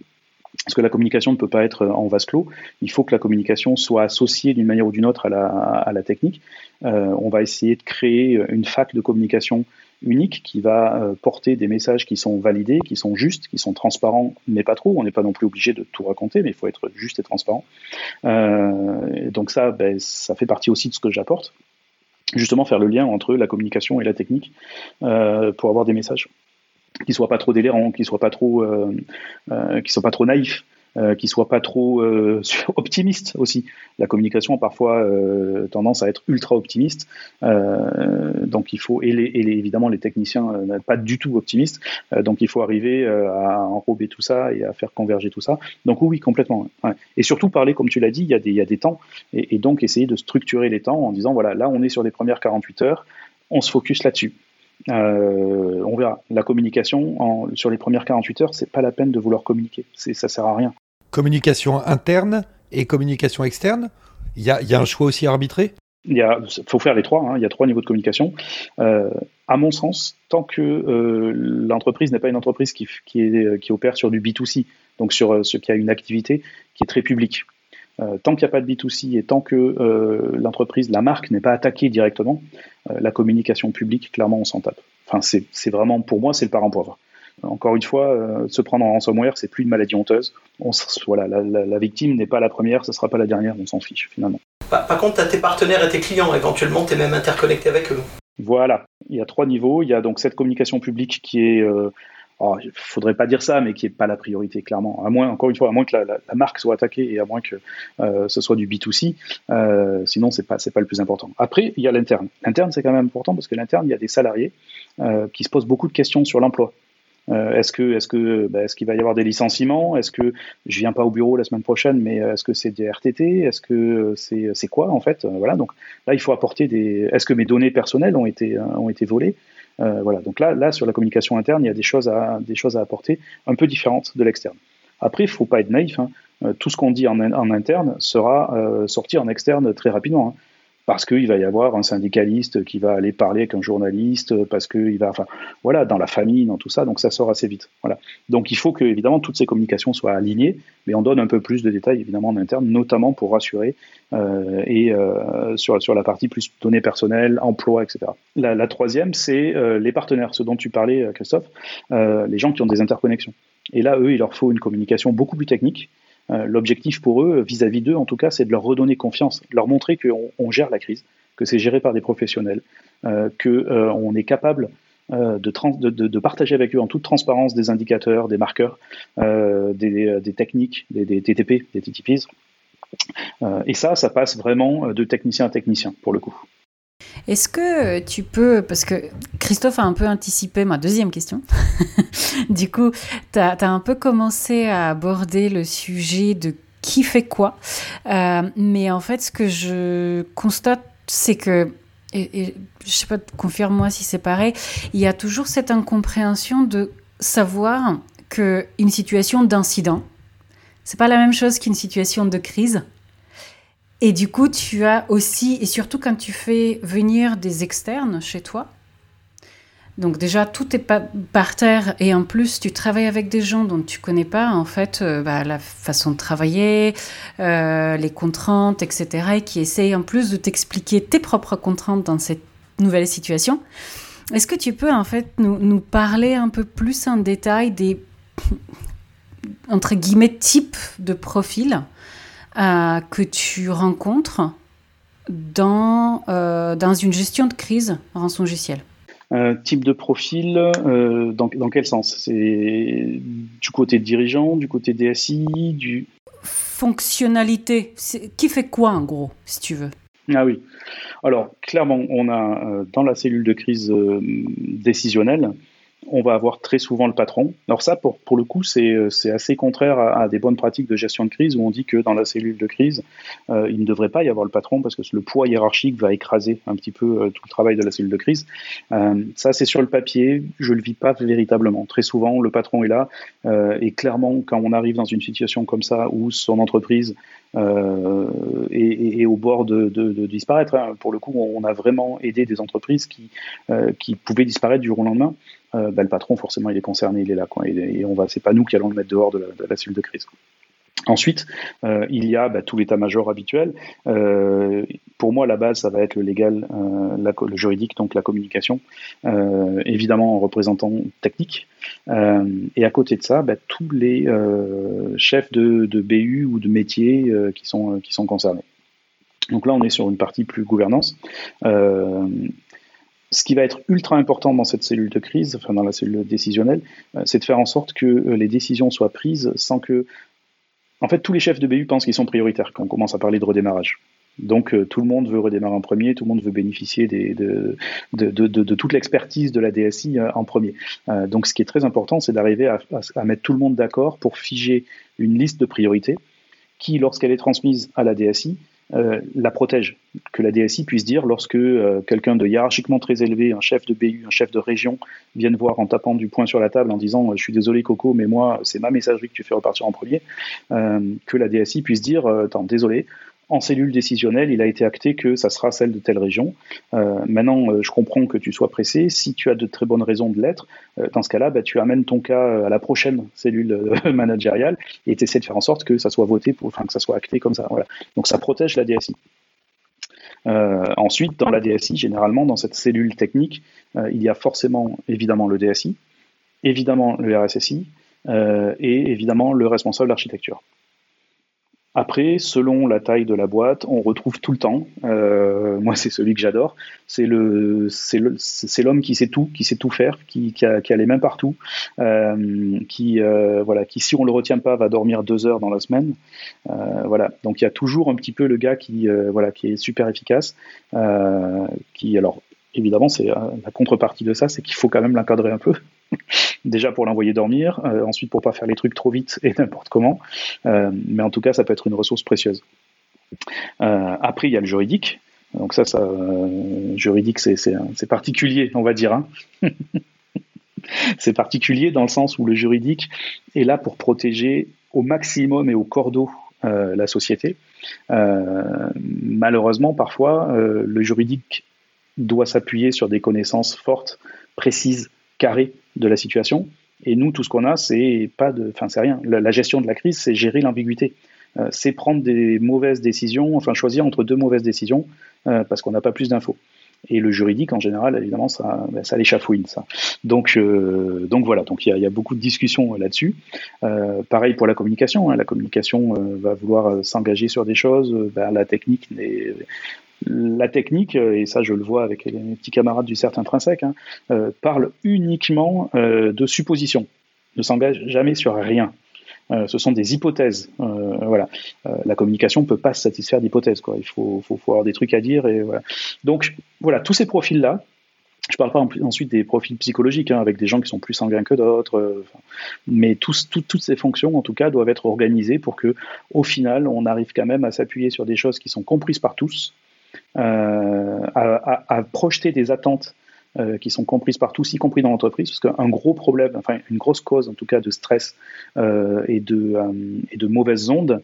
Parce que la communication ne peut pas être en vase clos. Il faut que la communication soit associée d'une manière ou d'une autre à la, à la technique. on va essayer de créer une fac de communication unique qui va porter des messages qui sont validés, qui sont justes, qui sont transparents, mais pas trop. On n'est pas non plus obligé de tout raconter, mais il faut être juste et transparent. donc ça, ben, ça fait partie aussi de ce que j'apporte justement faire le lien entre la communication et la technique euh, pour avoir des messages qui soient pas trop délirants, qui soient euh, euh, qui soient pas trop naïfs, euh, qui soient pas trop euh, optimistes aussi. La communication a parfois euh, tendance à être ultra optimiste, euh, donc il faut et, évidemment les techniciens euh, pas du tout optimistes, donc il faut arriver à enrober tout ça et à faire converger tout ça. Donc oui, complètement. Et surtout parler, comme tu l'as dit, il y a des il y a des temps et, et donc essayer de structurer les temps en disant voilà là on est sur les premières 48 heures, on se focus là-dessus. Euh, on verra. La communication en, sur les premières 48 heures, c'est pas la peine de vouloir communiquer. Ça sert à rien. Communication interne et communication externe. Il y a, y a, un choix aussi à arbitrer. Il faut faire les trois. Hein. Il y a trois niveaux de communication. Euh, à mon sens, tant que euh, l'entreprise n'est pas une entreprise qui, qui, est, qui, opère sur du B2C, donc sur ce qui a une activité qui est très publique, euh, tant qu'il n'y a pas de B2C et tant que euh, l'entreprise, la marque n'est pas attaquée directement, euh, la communication publique, clairement, on s'en tape. Enfin, c'est vraiment, pour moi, c'est le parent poivre. Encore une fois, se prendre en ransomware, c'est plus une maladie honteuse. On, voilà, la, victime n'est pas la première, ce ne sera pas la dernière, on s'en fiche finalement. Par, par contre, tu as tes partenaires et tes clients, éventuellement, tu es même interconnecté avec eux. Voilà, il y a trois niveaux. Il y a donc cette communication publique qui est il faudrait pas dire ça, mais qui est pas la priorité clairement. À moins, encore une fois, à moins que la, marque soit attaquée et à moins que euh, ce soit du B2C, euh, sinon c'est pas c'est pas le plus important. Après, il y a l'interne. L'interne c'est quand même important parce que l'interne, il y a des salariés euh, qui se posent beaucoup de questions sur l'emploi. est-ce que est-ce que bah, est-ce qu'il va y avoir des licenciements? Est-ce que je viens pas au bureau la semaine prochaine, mais est-ce que c'est des RTT Est-ce que c'est c'est quoi en fait? Voilà. Donc là, il faut apporter des. Est-ce que mes données personnelles ont été ont été volées? Euh, voilà. Donc là, sur la communication interne, il y a des choses à, apporter un peu différentes de l'externe. Après, il faut pas être naïf. Hein. Euh, tout ce qu'on dit en, en, interne sera euh, sorti en externe très rapidement. Hein parce qu'il va y avoir un syndicaliste qui va aller parler avec un journaliste, parce qu'il va, enfin, voilà, dans la famille, dans tout ça, donc ça sort assez vite. Donc il faut que, évidemment, toutes ces communications soient alignées, mais on donne un peu plus de détails, évidemment, en interne, notamment pour rassurer, euh, et euh, sur, la partie plus données personnelles, emploi, etc. La, troisième, c'est euh, les partenaires, ce dont tu parlais, Christophe, les gens qui ont des interconnexions. Et là, eux, il leur faut une communication beaucoup plus technique, l'objectif pour eux, vis-à-vis d'eux en tout cas, c'est de leur redonner confiance, leur montrer qu'on gère la crise, que c'est géré par des professionnels, euh, qu'on euh, est capable de, de, partager avec eux en toute transparence des indicateurs, des marqueurs, des, techniques, des, TTP, des TTPs. et ça, ça passe vraiment de technicien à technicien pour le coup. Est-ce que tu peux, parce que Christophe a un peu anticipé ma deuxième question, du coup, tu as, un peu commencé à aborder le sujet de qui fait quoi, euh, mais en fait, ce que je constate, c'est que, et, et je sais pas, confirme-moi si c'est pareil, il y a toujours cette incompréhension de savoir qu'une situation d'incident, c'est pas la même chose qu'une situation de crise Et du coup, tu as aussi, et surtout quand tu fais venir des externes chez toi, donc déjà, tout est pas par terre et en plus, tu travailles avec des gens dont tu connais pas en fait euh, bah, la façon de travailler, euh, les contraintes, etc. et qui essayent en plus de t'expliquer tes propres contraintes dans cette nouvelle situation. Est-ce que tu peux en fait nous, parler un peu plus en détail des entre guillemets types de profils euh, que tu rencontres dans, dans une gestion de crise rançon logiciel type de profil, euh, dans, dans, quel sens? C'est du côté dirigeant, du côté DSI, du... Fonctionnalité. Qui fait quoi en gros, si tu veux? Ah oui. Alors, clairement, on a euh, dans la cellule de crise euh, décisionnelle, on va avoir très souvent le patron. Alors ça, pour, pour le coup, c'est assez contraire à, des bonnes pratiques de gestion de crise où on dit que dans la cellule de crise, euh, il ne devrait pas y avoir le patron parce que le poids hiérarchique va écraser un petit peu euh, tout le travail de la cellule de crise. Euh, ça, c'est sur le papier. Je le vis pas véritablement. Très souvent, le patron est là et clairement, quand on arrive dans une situation comme ça où son entreprise est, au bord de, disparaître, hein, pour le coup, on a vraiment aidé des entreprises qui, qui pouvaient disparaître du jour au lendemain. Euh, bah, le patron, forcément, il est concerné, il est là. Quoi, et, on va, c'est pas nous qui allons le mettre dehors de la, cellule de crise. Ensuite, euh, il y a bah, tout l'état-major habituel. Euh, pour moi, la base, ça va être le légal, le juridique, donc la communication, évidemment en représentant technique. et à côté de ça, bah, tous les chefs de, BU ou de métiers qui, sont, qui sont concernés. Donc là, on est sur une partie plus gouvernance ce qui va être ultra important dans cette cellule de crise, enfin dans la cellule décisionnelle, euh, c'est de faire en sorte que euh, les décisions soient prises sans que. En fait, tous les chefs de BU pensent qu'ils sont prioritaires quand on commence à parler de redémarrage. Donc euh, tout le monde veut redémarrer en premier, tout le monde veut bénéficier de, toute l'expertise de la DSI en premier. donc ce qui est très important, c'est d'arriver à, mettre tout le monde d'accord pour figer une liste de priorités qui, lorsqu'elle est transmise à la DSI, euh, la protège. Que la DSI puisse dire lorsque euh, quelqu'un de hiérarchiquement très élevé, un chef de BU, un chef de région, vienne voir en tapant du poing sur la table en disant Je suis désolé Coco, mais moi, c'est ma messagerie que tu fais repartir en premier, euh, que la DSI puisse dire Attends, désolé, en cellule décisionnelle, il a été acté que ça sera celle de telle région. Euh, maintenant, euh, je comprends que tu sois pressé. Si tu as de très bonnes raisons de l'être, euh, dans ce cas-là, bah, tu amènes ton cas à la prochaine cellule managériale et tu essaies de faire en sorte que ça soit voté, pour, enfin que ça soit acté comme ça. Donc ça protège la DSI. ensuite, dans la DSI, généralement, dans cette cellule technique, il y a forcément évidemment le DSI, évidemment le RSSI et évidemment le responsable d'architecture. Après, selon la taille de la boîte, on retrouve tout le temps. Euh, moi, c'est celui que j'adore. C'est l'homme qui sait tout, qui sait tout faire, qui, a, les mains partout, euh, qui, euh, voilà, qui si on le retient pas, va dormir deux heures dans la semaine. Voilà. Donc il y a toujours un petit peu le gars qui, voilà, qui est super efficace, qui, alors évidemment, c'est la contrepartie de ça, c'est qu'il faut quand même l'encadrer un peu. Déjà pour l'envoyer dormir, euh, ensuite pour pas faire les trucs trop vite et n'importe comment. Euh, mais en tout cas, ça peut être une ressource précieuse. Euh, après, il y a le juridique. Donc ça, juridique, c'est particulier, on va dire. Hein. c'est particulier dans le sens où le juridique est là pour protéger au maximum et au cordeau la société. malheureusement, parfois, le juridique doit s'appuyer sur des connaissances fortes, précises, carrées de la situation. Et nous, tout ce qu'on a, c'est pas de, enfin, c'est rien. La, gestion de la crise, c'est gérer l'ambiguïté. Euh, c'est prendre des mauvaises décisions, enfin choisir entre deux mauvaises décisions euh, parce qu'on n'a pas plus d'infos. Et le juridique, en général, évidemment, ça, ben, ça l'échafouine, ça. Donc, euh, donc voilà. Donc il y, a beaucoup de discussions là-dessus. pareil pour la communication. Hein. La communication va vouloir s'engager sur des choses. Ben, la technique la technique, euh, et ça je le vois avec les petits camarades du certain intrinsèque, hein, euh, parle uniquement euh, de suppositions, ne s'engage jamais sur rien. ce sont des hypothèses. voilà. la communication ne peut pas se satisfaire d'hypothèses. Il faut, faut, avoir des trucs à dire. Et. Donc voilà, tous ces profils-là, je ne parle pas ensuite des profils psychologiques, hein, avec des gens qui sont plus sanguins que d'autres, mais toutes ces fonctions, en tout cas, doivent être organisées pour que, au final, on arrive quand même à s'appuyer sur des choses qui sont comprises par tous, euh, à, projeter des attentes euh, qui sont comprises par tous, y compris dans l'entreprise, parce qu'un gros problème, enfin une grosse cause en tout cas de stress euh, et, de, mauvaises ondes,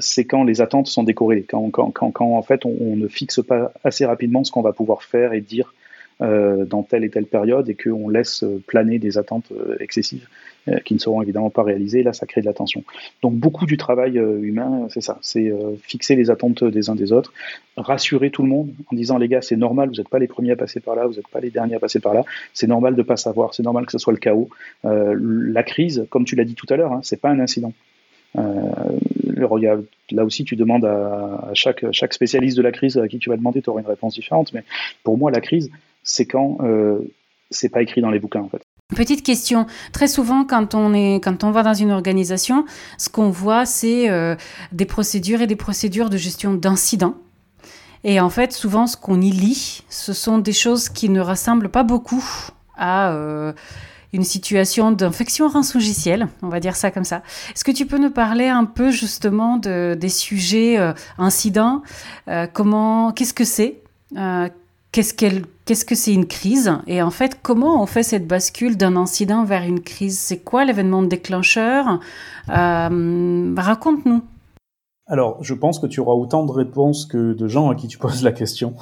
c'est quand les attentes sont décorées, quand en fait on, on, ne fixe pas assez rapidement ce qu'on va pouvoir faire et dire dans telle et telle période et qu'on laisse planer des attentes excessives. Euh, qui ne seront évidemment pas réalisées. Là, ça crée de la tension. Donc beaucoup du travail euh, humain, c'est ça, c'est euh, fixer les attentes des uns des autres, rassurer tout le monde en disant les gars, c'est normal, vous n'êtes pas les premiers à passer par là, vous n'êtes pas les derniers à passer par là, c'est normal de ne pas savoir, c'est normal que ce soit le chaos. la crise, comme tu l'as dit tout à l'heure, hein, c'est pas un incident. là aussi, tu demandes à, chaque, chaque spécialiste de la crise à qui tu vas demander, tu auras une réponse différente. Mais pour moi, la crise, c'est quand euh, c'est pas écrit dans les bouquins en fait. Petite question. Très souvent, quand on est, quand on va dans une organisation, ce qu'on voit, c'est euh, des procédures et des procédures de gestion d'incidents. Et en fait, souvent, ce qu'on y lit, ce sont des choses qui ne rassemblent pas beaucoup à euh, une situation d'infection rançongicielle, on va dire ça comme ça. Est-ce que tu peux nous parler un peu justement de, des sujets euh, incidents Comment, qu'est-ce que c'est qu'est-ce qu'elle qu'est-ce que c'est une crise et en fait comment on fait cette bascule d'un incident vers une crise? C'est quoi l'événement déclencheur? Euh, Raconte-nous. Alors, je pense que tu auras autant de réponses que de gens à qui tu poses la question.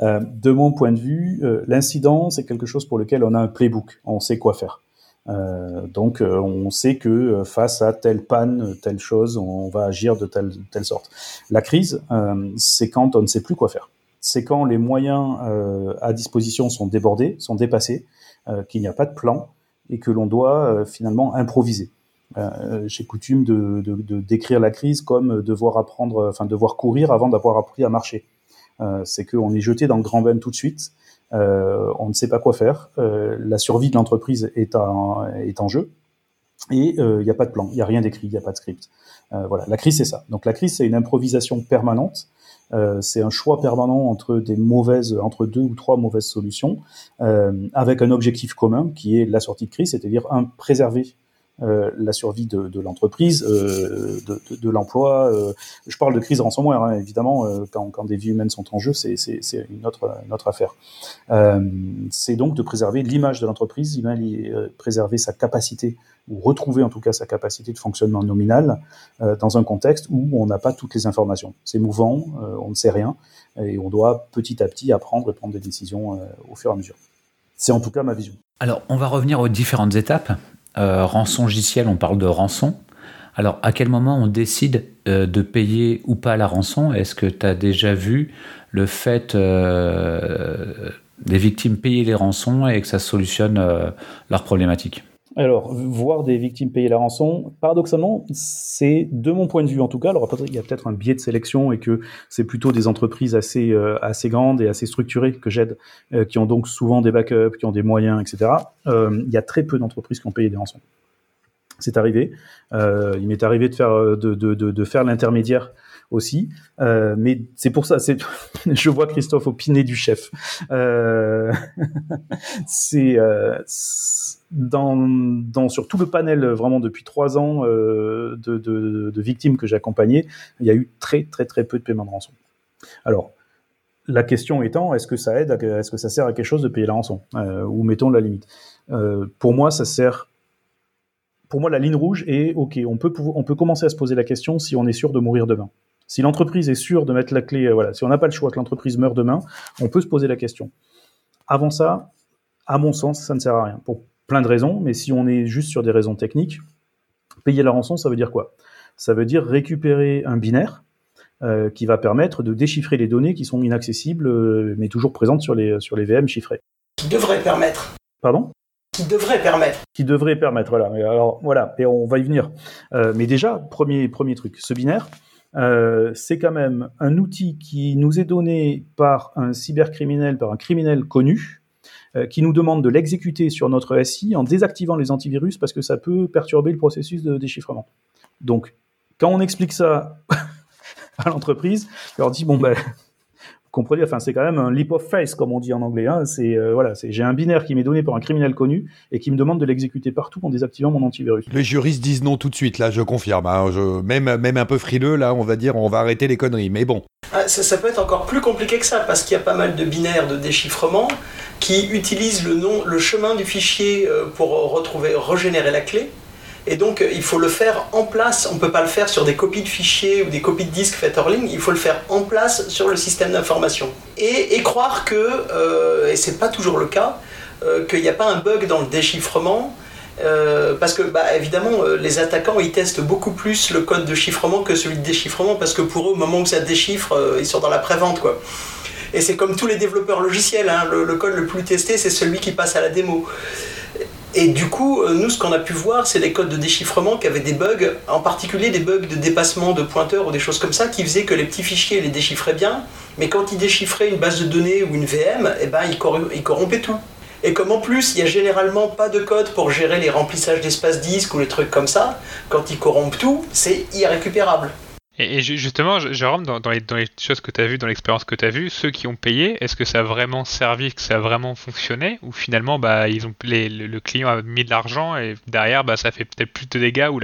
Euh, de mon point de vue, euh, l'incident, c'est quelque chose pour lequel on a un playbook, on sait quoi faire. donc, on sait que face à telle panne, telle chose, on va agir de telle, telle sorte. La crise, c'est quand on ne sait plus quoi faire c'est quand les moyens euh, à disposition sont débordés, sont dépassés, euh, qu'il n'y a pas de plan et que l'on doit euh, finalement improviser. J'ai coutume de, décrire la crise comme devoir apprendre, enfin devoir courir avant d'avoir appris à marcher. c'est qu'on est jeté dans le grand bain tout de suite. on ne sait pas quoi faire. la survie de l'entreprise est, est en jeu et il n'y a pas de plan, il n'y a rien d'écrit, il n'y a pas de script. voilà, la crise c'est ça. Donc la crise c'est une improvisation permanente euh, c'est un choix permanent entre des mauvaises, entre deux ou trois mauvaises solutions, euh, avec un objectif commun qui est la sortie de crise, c'est-à-dire un préserver euh, la survie de, l'entreprise, euh, de, l'emploi. Euh, je parle de crise ransomware, hein, évidemment, quand, des vies humaines sont en jeu, c'est une autre, affaire. c'est donc de préserver l'image de l'entreprise, préserver sa capacité ou retrouver en tout cas sa capacité de fonctionnement nominal euh, dans un contexte où on n'a pas toutes les informations. C'est mouvant, euh, on ne sait rien, et on doit petit à petit apprendre et prendre des décisions euh, au fur et à mesure. C'est en tout cas ma vision. Alors, on va revenir aux différentes étapes. Rançon logiciel, on parle de rançon. Alors, à quel moment on décide de payer ou pas la rançon? Est-ce que tu as déjà vu le fait des victimes payer les rançons et que ça solutionne leurs problématiques? Alors, voir des victimes payer la rançon, paradoxalement, c'est de mon point de vue en tout cas. Alors, il y a peut-être un biais de sélection et que c'est plutôt des entreprises assez euh, assez grandes et assez structurées que j'aide, euh, qui ont donc souvent des backups, qui ont des moyens, etc. Euh, il y a très peu d'entreprises qui ont payé des rançons. C'est arrivé. il m'est arrivé de faire de, de, de, de faire l'intermédiaire aussi. Euh, mais c'est pour ça, c'est, je vois Christophe opiné du chef. Euh, c'est euh, sur tout le panel vraiment depuis trois ans euh, de, victimes que j'ai accompagnées, il y a eu très très très peu de paiements de rançon. Alors la question étant, est-ce que ça aide, est-ce que ça sert à quelque chose de payer la rançon, euh, ou mettons la limite? Euh, pour moi, ça sert pour moi, la ligne rouge est OK. On peut, on peut commencer à se poser la question si on est sûr de mourir demain. Si l'entreprise est sûre de mettre la clé, euh, voilà, si on n'a pas le choix que l'entreprise meure demain, on peut se poser la question. Avant ça, à mon sens, ça ne sert à rien. Plein de raisons, mais si on est juste sur des raisons techniques, payer la rançon, ça veut dire quoi? Ça veut dire récupérer un binaire euh, qui va permettre de déchiffrer les données qui sont inaccessibles, euh, mais toujours présentes sur les, sur les VM chiffrés. Qui devrait permettre. Pardon? Qui devrait permettre. Qui devrait permettre, voilà. Alors voilà, et on va y venir. mais déjà, premier premier truc, ce binaire, euh, c'est quand même un outil qui nous est donné par un cybercriminel, par un criminel connu, euh, qui nous demande de l'exécuter sur notre SI en désactivant les antivirus parce que ça peut perturber le processus de déchiffrement. Donc, quand on explique ça à l'entreprise, on leur dit bon ben comprenez, enfin c'est quand même un leap of faith comme on dit en anglais. Hein. C'est euh, voilà, c'est j'ai un binaire qui m'est donné par un criminel connu et qui me demande de l'exécuter partout en désactivant mon antivirus. Les juristes disent non tout de suite là, je confirme. Hein. Je, même même un peu frileux là, on va dire on va arrêter les conneries. Mais bon. Ah, ça, peut être encore plus compliqué que ça, parce qu'il y a pas mal de binaires de déchiffrement qui utilisent le, nom, le chemin du fichier euh, pour retrouver, régénérer la clé. Et donc, euh, il faut le faire en place. On ne peut pas le faire sur des copies de fichiers ou des copies de disques faites hors ligne. Il faut le faire en place sur le système d'information. Et, croire que, euh, et c'est pas toujours le cas, qu'il n'y a pas un bug dans le déchiffrement euh, parce que, bah, évidemment, euh, les attaquants ils testent beaucoup plus le code de chiffrement que celui de déchiffrement parce que pour eux, au moment où ça déchiffre, euh, ils sont dans la prévente, quoi. Et c'est comme tous les développeurs logiciels, hein, le, code le plus testé, c'est celui qui passe à la démo. Et du coup, nous, ce qu'on a pu voir, c'est des codes de déchiffrement qui avaient des bugs, en particulier des bugs de dépassement de pointeurs ou des choses comme ça, qui faisaient que les petits fichiers les déchiffraient bien, mais quand ils déchiffraient une base de données ou une VM, eh ben, ils corrompaient tout. Et comme en plus, il n'y a généralement pas de code pour gérer les remplissages d'espace disque ou les trucs comme ça, quand ils corrompent tout, c'est irrécupérable. Et, justement, Jérôme, dans, les, choses que tu as vues, dans l'expérience que tu as vue, ceux qui ont payé, est-ce que ça a vraiment servi, que ça a vraiment fonctionné Ou finalement, bah, ils ont, le, client a mis de l'argent et derrière, bah, ça fait peut-être plus de dégâts ou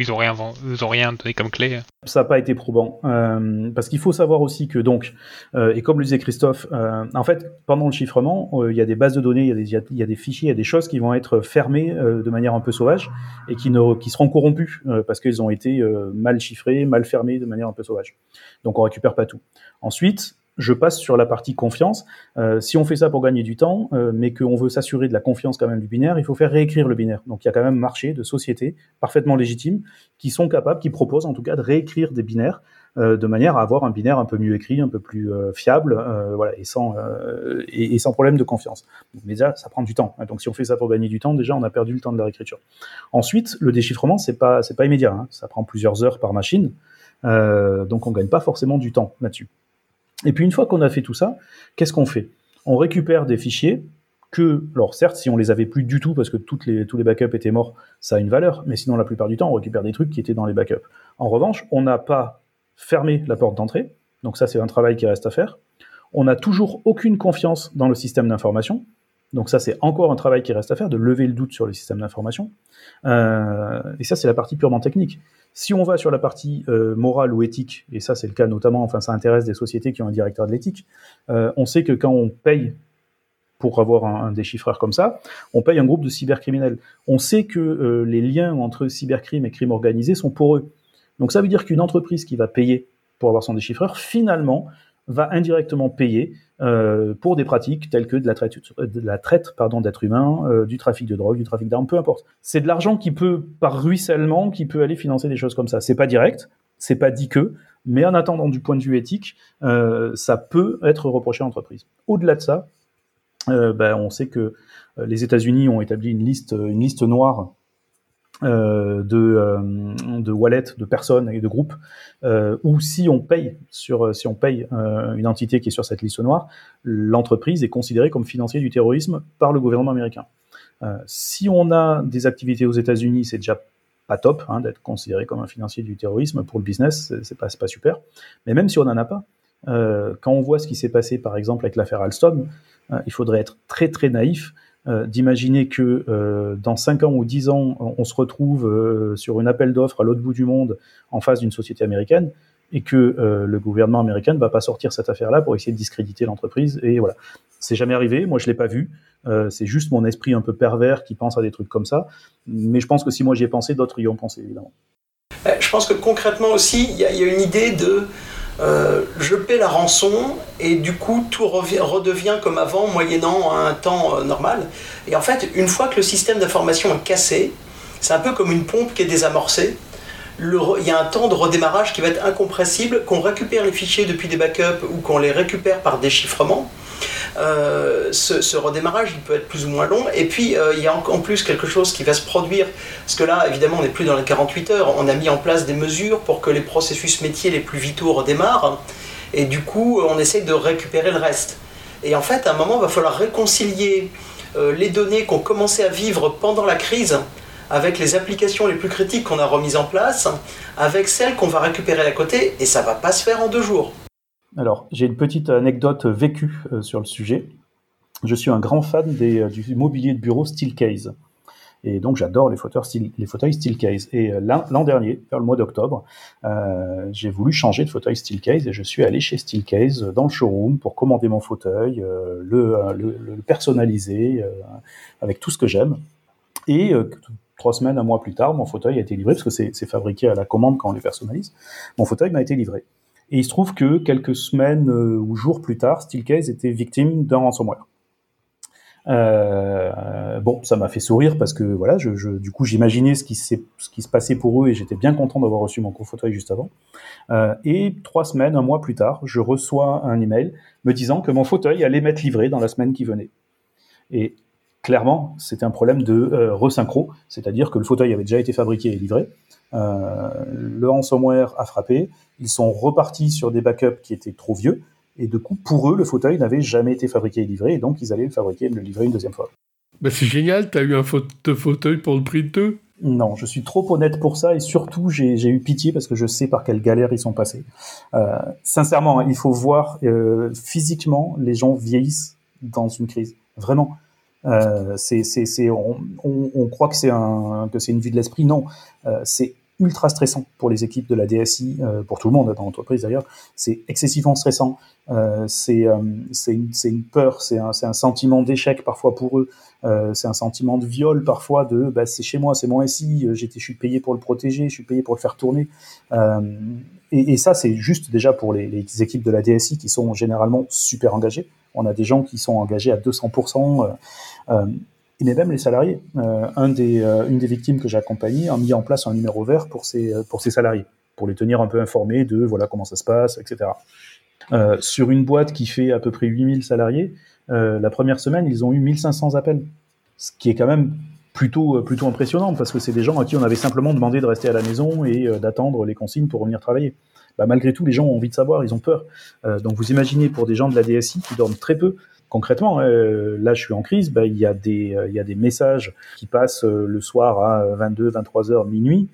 ils n'ont rien, rien donné comme clé Ça n'a pas été probant. Euh, parce qu'il faut savoir aussi que, donc, euh, et comme le disait Christophe, euh, en fait, pendant le chiffrement, il y a des bases de données, il y, a des fichiers, il y a des choses qui vont être fermées de manière un peu sauvage et qui, ne, qui seront corrompues parce qu'ils ont été mal chiffrés, mal de manière un peu sauvage. Donc on récupère pas tout. Ensuite, je passe sur la partie confiance. Euh, si on fait ça pour gagner du temps, euh, mais qu'on veut s'assurer de la confiance quand même du binaire, il faut faire réécrire le binaire. Donc il y a quand même un marché de sociétés parfaitement légitimes qui sont capables, qui proposent en tout cas de réécrire des binaires de manière à avoir un binaire un peu mieux écrit, un peu plus fiable, voilà, et sans et, sans problème de confiance. Mais déjà, ça prend du temps. Donc si on fait ça pour gagner du temps, déjà on a perdu le temps de la réécriture. Ensuite, le déchiffrement, c'est pas c'est pas immédiat. Hein. Ça prend plusieurs heures par machine. Euh, donc on gagne pas forcément du temps là-dessus. Et puis une fois qu'on a fait tout ça, qu'est-ce qu'on fait? On récupère des fichiers que, alors certes, si on les avait plus du tout parce que toutes les, tous les backups étaient morts, ça a une valeur, mais sinon la plupart du temps, on récupère des trucs qui étaient dans les backups. En revanche, on n'a pas fermé la porte d'entrée, donc ça c'est un travail qui reste à faire. On n'a toujours aucune confiance dans le système d'information, donc ça, c'est encore un travail qui reste à faire, de lever le doute sur le système d'information. Euh, et ça, c'est la partie purement technique. Si on va sur la partie euh, morale ou éthique, et ça c'est le cas notamment, enfin ça intéresse des sociétés qui ont un directeur de l'éthique, euh, on sait que quand on paye pour avoir un, déchiffreur comme ça, on paye un groupe de cybercriminels. On sait que les liens entre cybercrime et crime organisé sont poreux. Donc ça veut dire qu'une entreprise qui va payer pour avoir son déchiffreur, finalement, va indirectement payer euh, pour des pratiques telles que de la traite, de la traite pardon, d'êtres humains, euh, du trafic de drogue, du trafic d'armes, peu importe. C'est de l'argent qui peut, par ruissellement, qui peut aller financer des choses comme ça. C'est pas direct, c'est pas dit que, mais en attendant du point de vue éthique, euh, ça peut être reproché à l'entreprise. Au-delà de ça, ben, on sait que les États-Unis ont établi une liste, une liste noire euh, de, euh, de wallets, de personnes et de groupes, euh, où si on paye sur si on paye une entité qui est sur cette liste noire, l'entreprise est considérée comme financier du terrorisme par le gouvernement américain. si on a des activités aux États-Unis, c'est déjà pas top hein, d'être considéré comme un financier du terrorisme pour le business, c'est pas pas super. Mais même si on n'en a pas, quand on voit ce qui s'est passé par exemple avec l'affaire Alstom, il faudrait être très très naïf euh, d'imaginer que euh, dans 5 ans ou 10 ans, on, se retrouve euh, sur une appel d'offres à l'autre bout du monde en face d'une société américaine et que le gouvernement américain ne va pas sortir cette affaire-là pour essayer de discréditer l'entreprise. Et voilà, c'est jamais arrivé. Moi, je l'ai pas vu. c'est juste mon esprit un peu pervers qui pense à des trucs comme ça. Mais je pense que si moi j'y ai pensé, d'autres y ont pensé évidemment. Je pense que concrètement aussi, il y, a une idée de euh, je paie la rançon et du coup tout redevient comme avant moyennant un temps euh, normal. Et en fait, une fois que le système d'information est cassé, c'est un peu comme une pompe qui est désamorcée. il y a un temps de redémarrage qui va être incompressible, qu'on récupère les fichiers depuis des backups ou qu'on les récupère par déchiffrement. Euh, ce, redémarrage, il peut être plus ou moins long. Et puis, euh, il y a en, plus quelque chose qui va se produire, parce que là, évidemment, on n'est plus dans les 48 heures. On a mis en place des mesures pour que les processus métiers les plus vitaux redémarrent. Et du coup, on essaye de récupérer le reste. Et en fait, à un moment, il va falloir réconcilier euh, les données qu'on commençait à vivre pendant la crise avec les applications les plus critiques qu'on a remises en place, avec celles qu'on va récupérer à côté, et ça va pas se faire en deux jours. Alors, j'ai une petite anecdote vécue euh, sur le sujet. Je suis un grand fan des, euh, du mobilier de bureau Steelcase. Et donc j'adore les fauteuils style, les fauteuils Steelcase. Et euh, l'an dernier, vers le mois d'octobre, j'ai voulu changer de fauteuil Steelcase et je suis allé chez Steelcase dans le showroom pour commander mon fauteuil, le, le, le, personnaliser avec tout ce que j'aime. Et trois semaines, un mois plus tard, mon fauteuil a été livré parce que c'est fabriqué à la commande quand on les personnalise. Mon fauteuil m'a été livré. Et il se trouve que quelques semaines ou jours plus tard, Steelcase était victime d'un ransomware. Euh, bon, ça m'a fait sourire parce que voilà, du coup, j'imaginais ce qui, se passait pour eux et j'étais bien content d'avoir reçu mon fauteuil juste avant. Euh, et trois semaines, un mois plus tard, je reçois un email me disant que mon fauteuil allait m'être livré dans la semaine qui venait. Et clairement, c'était un problème de euh, resynchro, c'est-à-dire que le fauteuil avait déjà été fabriqué et livré. Euh, le ransomware a frappé, ils sont repartis sur des backups qui étaient trop vieux. Et du coup, pour eux, le fauteuil n'avait jamais été fabriqué et livré, et donc ils allaient le fabriquer et me le livrer une deuxième fois. Bah c'est génial, t'as eu un fauteuil pour le prix de deux? Non, je suis trop honnête pour ça et surtout j'ai eu pitié parce que je sais par quelle galère ils sont passés. Euh, sincèrement, il faut voir euh, physiquement les gens vieillissent dans une crise. Vraiment, euh, c'est on, on, on, croit que c'est un que c'est une vue de l'esprit. Non, euh, c'est ultra stressant pour les équipes de la DSI, euh, pour tout le monde dans l'entreprise d'ailleurs. C'est excessivement stressant. Euh, c'est euh, une, une, peur, c'est un, un, sentiment d'échec parfois pour eux. Euh, c'est un sentiment de viol parfois de bah, c'est chez moi, c'est mon SI, euh, je suis payé pour le protéger, je suis payé pour le faire tourner. Et, et, ça, c'est juste déjà pour les, les, équipes de la DSI qui sont généralement super engagées. On a des gens qui sont engagés à 200% mais même les salariés. Euh, euh, une des victimes que j'ai accompagnées a mis en place un numéro vert pour ses, euh, salariés, pour les tenir un peu informés de voilà comment ça se passe, etc. Euh, sur une boîte qui fait à peu près 8000 salariés, la première semaine, ils ont eu 1500 appels, ce qui est quand même plutôt, plutôt impressionnant parce que c'est des gens à qui on avait simplement demandé de rester à la maison et d'attendre les consignes pour revenir travailler. Bah, malgré tout, les gens ont envie de savoir, ils ont peur. donc vous imaginez pour des gens de la DSI qui dorment très peu, concrètement, euh, là je suis en crise, bah, il, y a des, euh, y a des messages qui passent euh, le soir à 22, 23 heures, minuit,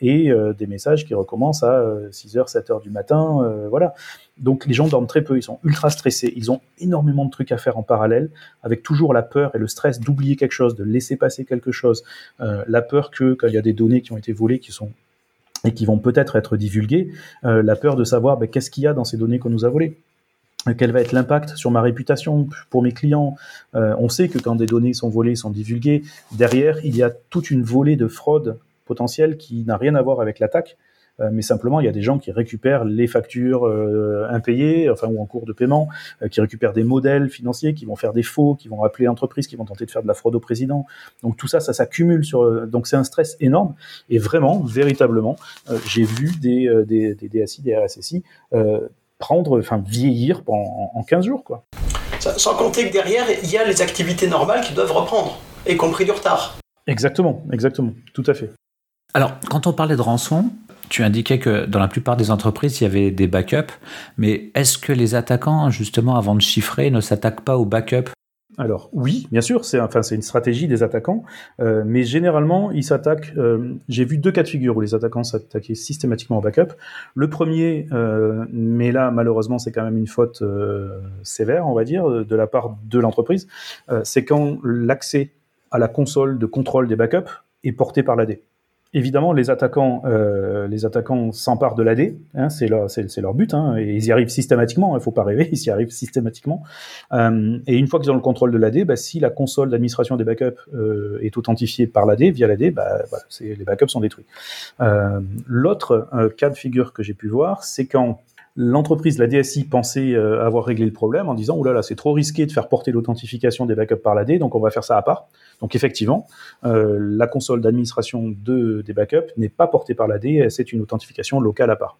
et des messages qui recommencent à 6 heures, 7 heures du matin, voilà. Donc les gens dorment très peu, ils sont ultra stressés, ils ont énormément de trucs à faire en parallèle, avec toujours la peur et le stress d'oublier quelque chose, de laisser passer quelque chose, la peur que quand il y a des données qui ont été volées, qui sont et qui vont peut-être être divulguées, la peur de savoir bah, qu'est-ce qu'il y a dans ces données qu'on nous a volées quel va être l'impact sur ma réputation pour mes clients. Euh, on sait que quand des données sont volées, sont divulguées, derrière, il y a toute une volée de fraude potentielle qui n'a rien à voir avec l'attaque, euh, mais simplement, il y a des gens qui récupèrent les factures euh, impayées, enfin ou en cours de paiement, qui récupèrent des modèles financiers, qui vont faire des faux, qui vont appeler l'entreprise, qui vont tenter de faire de la fraude au président. Donc tout ça, ça s'accumule sur. donc c'est un stress énorme. Et vraiment, véritablement, j'ai vu des, des, des DSI, des RSSI prendre, enfin vieillir en, en 15 jours. Quoi. Sans compter que derrière, il y a les activités normales qui doivent reprendre, y compris du retard. Exactement, exactement, tout à fait. Alors, quand on parlait de rançon, tu indiquais que dans la plupart des entreprises, il y avait des backups, mais est-ce que les attaquants, justement, avant de chiffrer, ne s'attaquent pas aux backups? Alors oui, bien sûr, c'est enfin une stratégie des attaquants, euh, mais généralement ils s'attaquent. Euh, j'ai vu deux cas de figure où les attaquants s'attaquaient systématiquement au backup. Le premier, euh, mais là malheureusement c'est quand même une faute sévère, on va dire, de la part de l'entreprise, c'est quand l'accès à la console de contrôle des backups est porté par l'AD évidemment, les attaquants, euh, les attaquants s'emparent de l'AD, hein, c'est leur, c'est, leur but, hein, et ils y arrivent systématiquement. Il hein, faut pas rêver, ils y arrivent systématiquement. Euh, et une fois qu'ils ont le contrôle de l'AD, bah, si la console d'administration des backups euh, est authentifiée par l'AD via l'AD, bah, c'est, les backups sont détruits. Euh, l'autre euh, cas de figure que j'ai pu voir, c'est quand L'entreprise, la DSI, pensait euh, avoir réglé le problème en disant, oulala, c'est trop risqué de faire porter l'authentification des backups par l'AD, donc on va faire ça à part. Donc effectivement, euh, la console d'administration de, des backups n'est pas portée par l'AD, c'est une authentification locale à part.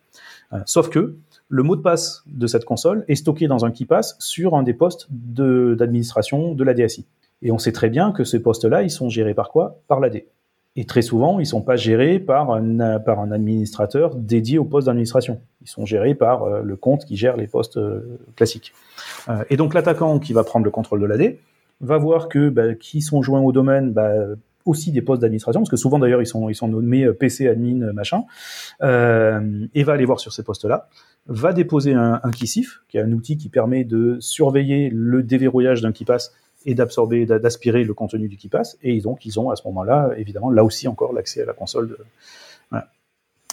Euh, sauf que le mot de passe de cette console est stocké dans un KeyPass sur un des postes d'administration de, de la DSI. Et on sait très bien que ces postes-là, ils sont gérés par quoi? Par l'AD. Et très souvent, ils sont pas gérés par un, administrateur dédié au poste d'administration. Ils sont gérés par euh, le compte qui gère les postes classiques. Et donc l'attaquant qui va prendre le contrôle de l'AD va voir que bah, qui sont joints au domaine, bah, aussi des postes d'administration, parce que souvent d'ailleurs ils sont, ils sont nommés PC, admin, machin, et va aller voir sur ces postes-là, va déposer un, un KeySif, qui est un outil qui permet de surveiller le déverrouillage d'un KeyPass et d'absorber, d'aspirer le contenu du qui. Et donc, ils ont à ce moment-là, évidemment, là aussi encore l'accès à la console.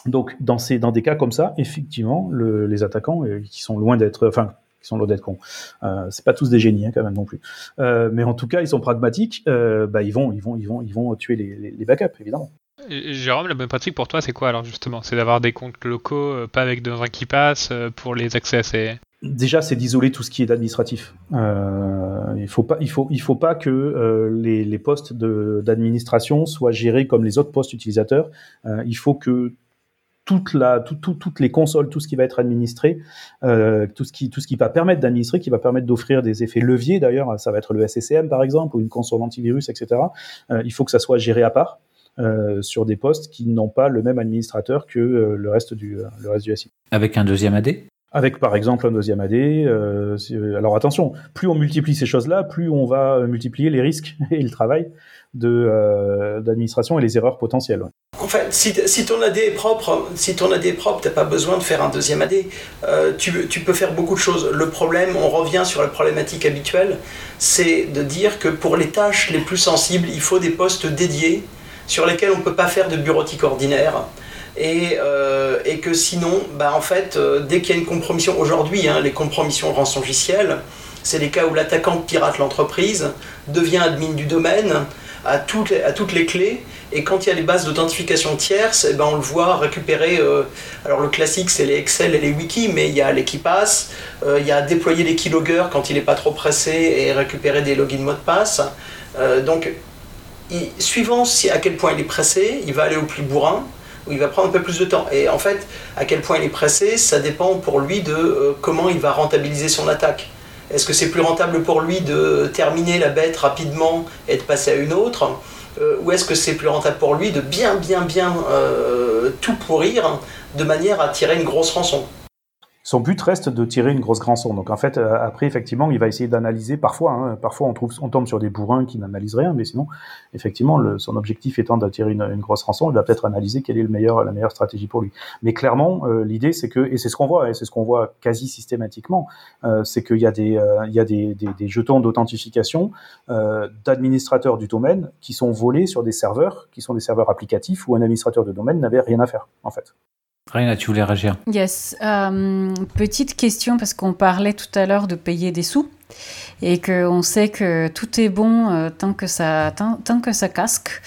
Donc, dans, ces, dans des cas comme ça, effectivement, le, les attaquants, euh, qui sont loin d'être, enfin, qui sont loin d'être cons, euh, c'est pas tous des génies hein, quand même non plus. Euh, mais en tout cas, ils sont pragmatiques. Euh, bah, ils vont, ils vont, ils vont, ils vont tuer les, les, les backups, évidemment. Et Jérôme, la bonne pratique pour toi, c'est quoi alors justement? C'est d'avoir des comptes locaux, euh, pas avec un qui passe, euh, pour les accès à ces. Déjà, c'est d'isoler tout ce qui est administratif. Il faut pas, il faut, il faut pas que les, les postes de- d'administration soient gérés comme les autres postes utilisateurs. Il faut que toute la, tout- tout- toutes les consoles, tout ce qui va être administré, euh, tout ce qui, tout ce qui va permettre d'administrer, qui va permettre d'offrir des effets leviers. D'ailleurs, ça va être le SCCM par exemple ou une console antivirus, etc. Euh, il faut que ça soit géré à part. euh, sur des postes qui n'ont pas le même administrateur que euh, le reste du euh, le reste du SI. Avec un deuxième AD Avec par exemple un deuxième AD. euh, alors attention, plus on multiplie ces choses-là, plus on va multiplier les risques et le travail euh, d'administration et les erreurs potentielles. ouais. En fait, si, si ton AD est propre, si ton AD est propre, t'as pas besoin de faire un deuxième AD. Euh, tu, tu peux faire beaucoup de choses. Le problème, on revient sur la problématique habituelle, c'est de dire que pour les tâches les plus sensibles, il faut des postes dédiés sur lesquels on ne peut pas faire de bureautique ordinaire. Et, euh, et que sinon, bah, en fait, dès qu'il y a une compromission, aujourd'hui, hein, les compromissions rançongicielles, c'est les cas où l'attaquant pirate l'entreprise, devient admin du domaine, a toutes les, toutes les clés, et quand il y a les bases d'authentification tierces, eh ben on le voit récupérer. euh, alors le classique, c'est les Excel et les wikis, mais il y a les passent, euh, il y a déployer les keyloggers quand il n'est pas trop pressé et récupérer des logins mots de passe. Euh, donc, suivant si, à quel point il est pressé, il va aller au plus bourrin ou il va prendre un peu plus de temps. Et en fait, à quel point il est pressé, ça dépend pour lui de euh, comment il va rentabiliser son attaque. Est-ce que c'est plus rentable pour lui de terminer la bête rapidement et de passer à une autre Euh, Ou est-ce que c'est plus rentable pour lui de bien, bien, bien euh, tout pourrir de manière à tirer une grosse rançon? Son but reste de tirer une grosse rançon. Donc en fait, euh, après, effectivement, il va essayer d'analyser. Parfois, hein, parfois on, trouve, on tombe sur des bourrins qui n'analysent rien, mais sinon, effectivement, son objectif étant d'attirer une, une grosse rançon, il va peut-être analyser quelle est la meilleure stratégie pour lui. Mais clairement, euh, l'idée, c'est que, et c'est ce qu'on voit, et c'est ce qu'on voit quasi systématiquement, euh, c'est qu'il y a des, des, jetons d'authentification d'administrateurs du domaine qui sont volés sur des serveurs, qui sont des serveurs applicatifs où un administrateur de domaine n'avait rien à faire, en fait. Rien, tu voulais réagir Yes. Euh, petite question, parce qu'on parlait tout à l'heure de payer des sous et qu'on sait que tout est bon euh, tant, que ça, tant, que ça casque.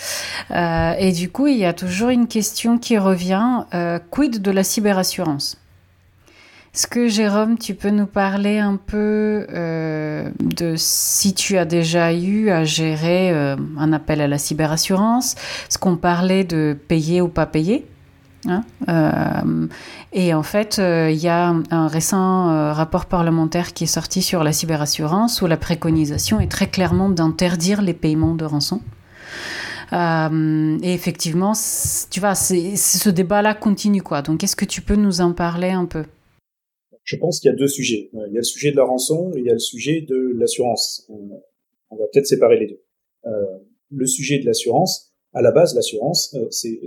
Euh, et du coup, il y a toujours une question qui revient. quid de la cyberassurance? Est-ce que Jérôme, tu peux nous parler un peu de si tu as déjà eu à gérer un appel à la cyberassurance? Est-ce qu'on parlait de payer ou pas payer? Hein Euh, et en fait, euh, il y a un, récent euh, rapport parlementaire qui est sorti sur la cyberassurance où la préconisation est très clairement d'interdire les paiements de rançon. Et effectivement, tu vois, ce débat-là continue quoi. Donc, est-ce que tu peux nous en parler un peu? Je pense qu'il y a deux sujets. Il y a le sujet de la rançon et il y a le sujet de l'assurance. On, va peut-être séparer les deux. Le sujet de l'assurance, à la base, l'assurance, c'est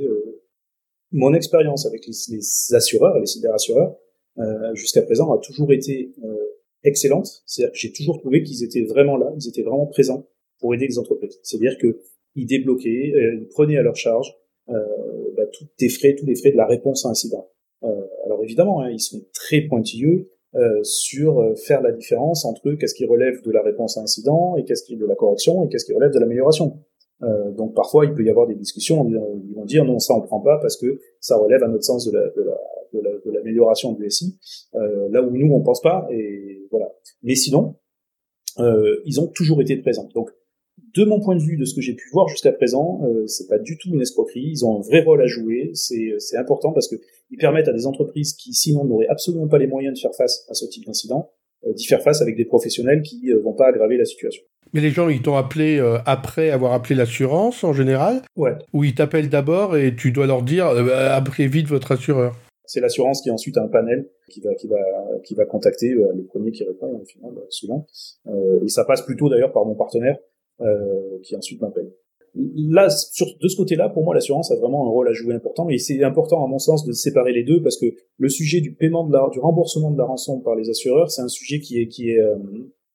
mon expérience avec les, assureurs, les cyberassureurs, euh, jusqu'à présent a toujours été euh, excellente. C'est-à-dire que j'ai toujours trouvé qu'ils étaient vraiment là, ils étaient vraiment présents pour aider les entreprises. C'est-à-dire que ils débloquaient, euh, ils prenaient à leur charge euh, bah, tous les frais, tous les frais de la réponse à incident. Euh, alors évidemment, hein, ils sont très pointilleux sur faire la différence entre qu'est-ce qui relève de la réponse à incident et qu'est-ce qui de la correction et qu'est-ce qui relève de l'amélioration. Euh, donc parfois, il peut y avoir des discussions. Ils vont dire non, ça on prend pas parce que ça relève à notre sens de la, de la, de la- de l'amélioration du SI. Euh, là où nous on pense pas et voilà. Mais sinon, euh, ils ont toujours été présents. Donc de mon point de vue, de ce que j'ai pu voir jusqu'à présent, euh, c'est pas du tout une escroquerie. Ils ont un vrai rôle à jouer. C'est c'est important parce que ils permettent à des entreprises qui sinon n'auraient absolument pas les moyens de faire face à ce type d'incident, euh, d'y faire face avec des professionnels qui euh, vont pas aggraver la situation. Mais les gens, ils t'ont appelé euh, après avoir appelé l'assurance en général? Ouais. Ou ils t'appellent d'abord et tu dois leur dire euh, appelez vite votre assureur C'est l'assurance qui ensuite a un panel qui va qui va qui va contacter euh, le premier qui répond au final euh, souvent. Euh, et ça passe plutôt d'ailleurs par mon partenaire euh, qui ensuite m'appelle. Là, sur, de ce côté-là, pour moi, l'assurance a vraiment un rôle à jouer important, et c'est important à mon sens de séparer les deux parce que le sujet du paiement de la, du remboursement de la rançon par les assureurs, c'est un sujet qui est qui est euh,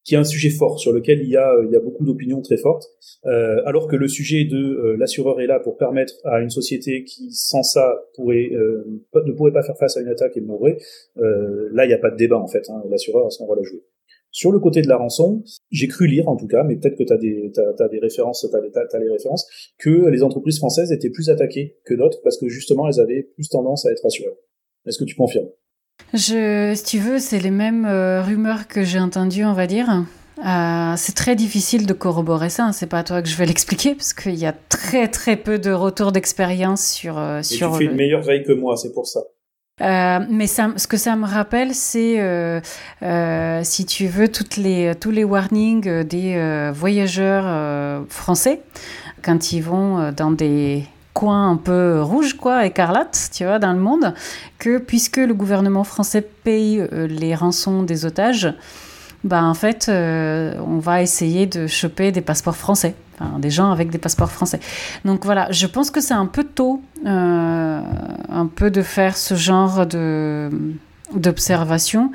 qui est un sujet fort sur lequel il y a, il y a beaucoup d'opinions très fortes, euh, alors que le sujet de euh, l'assureur est là pour permettre à une société qui sans ça pourrait euh, ne pourrait pas faire face à une attaque et mourrait, euh, là il n'y a pas de débat en fait. Hein, l'assureur a son rôle à jouer. Sur le côté de la rançon, j'ai cru lire en tout cas, mais peut-être que tu as des, t'as, des références, t'as, t'as, les références, que les entreprises françaises étaient plus attaquées que d'autres parce que justement elles avaient plus tendance à être assurées. Est-ce que tu confirmes? Je, si tu veux, c'est les mêmes euh, rumeurs que j'ai entendues, on va dire. Euh, c'est très difficile de corroborer ça. Hein. C'est pas à toi que je vais l'expliquer parce qu'il y a très très peu de retours d'expérience sur euh, sur. tu fais une meilleure veille que moi, c'est pour ça. Euh, mais ça, ce que ça me rappelle, c'est, euh, euh, si tu veux, toutes les, tous les warnings des voyageurs français quand ils vont dans des coins un peu rouges, quoi, écarlates, tu vois, dans le monde, que puisque le gouvernement français paye les rançons des otages, bah en fait, on va essayer de choper des passeports français des gens avec des passeports français. Donc voilà, je pense que c'est un peu tôt, euh, un peu de faire ce genre de d'observation,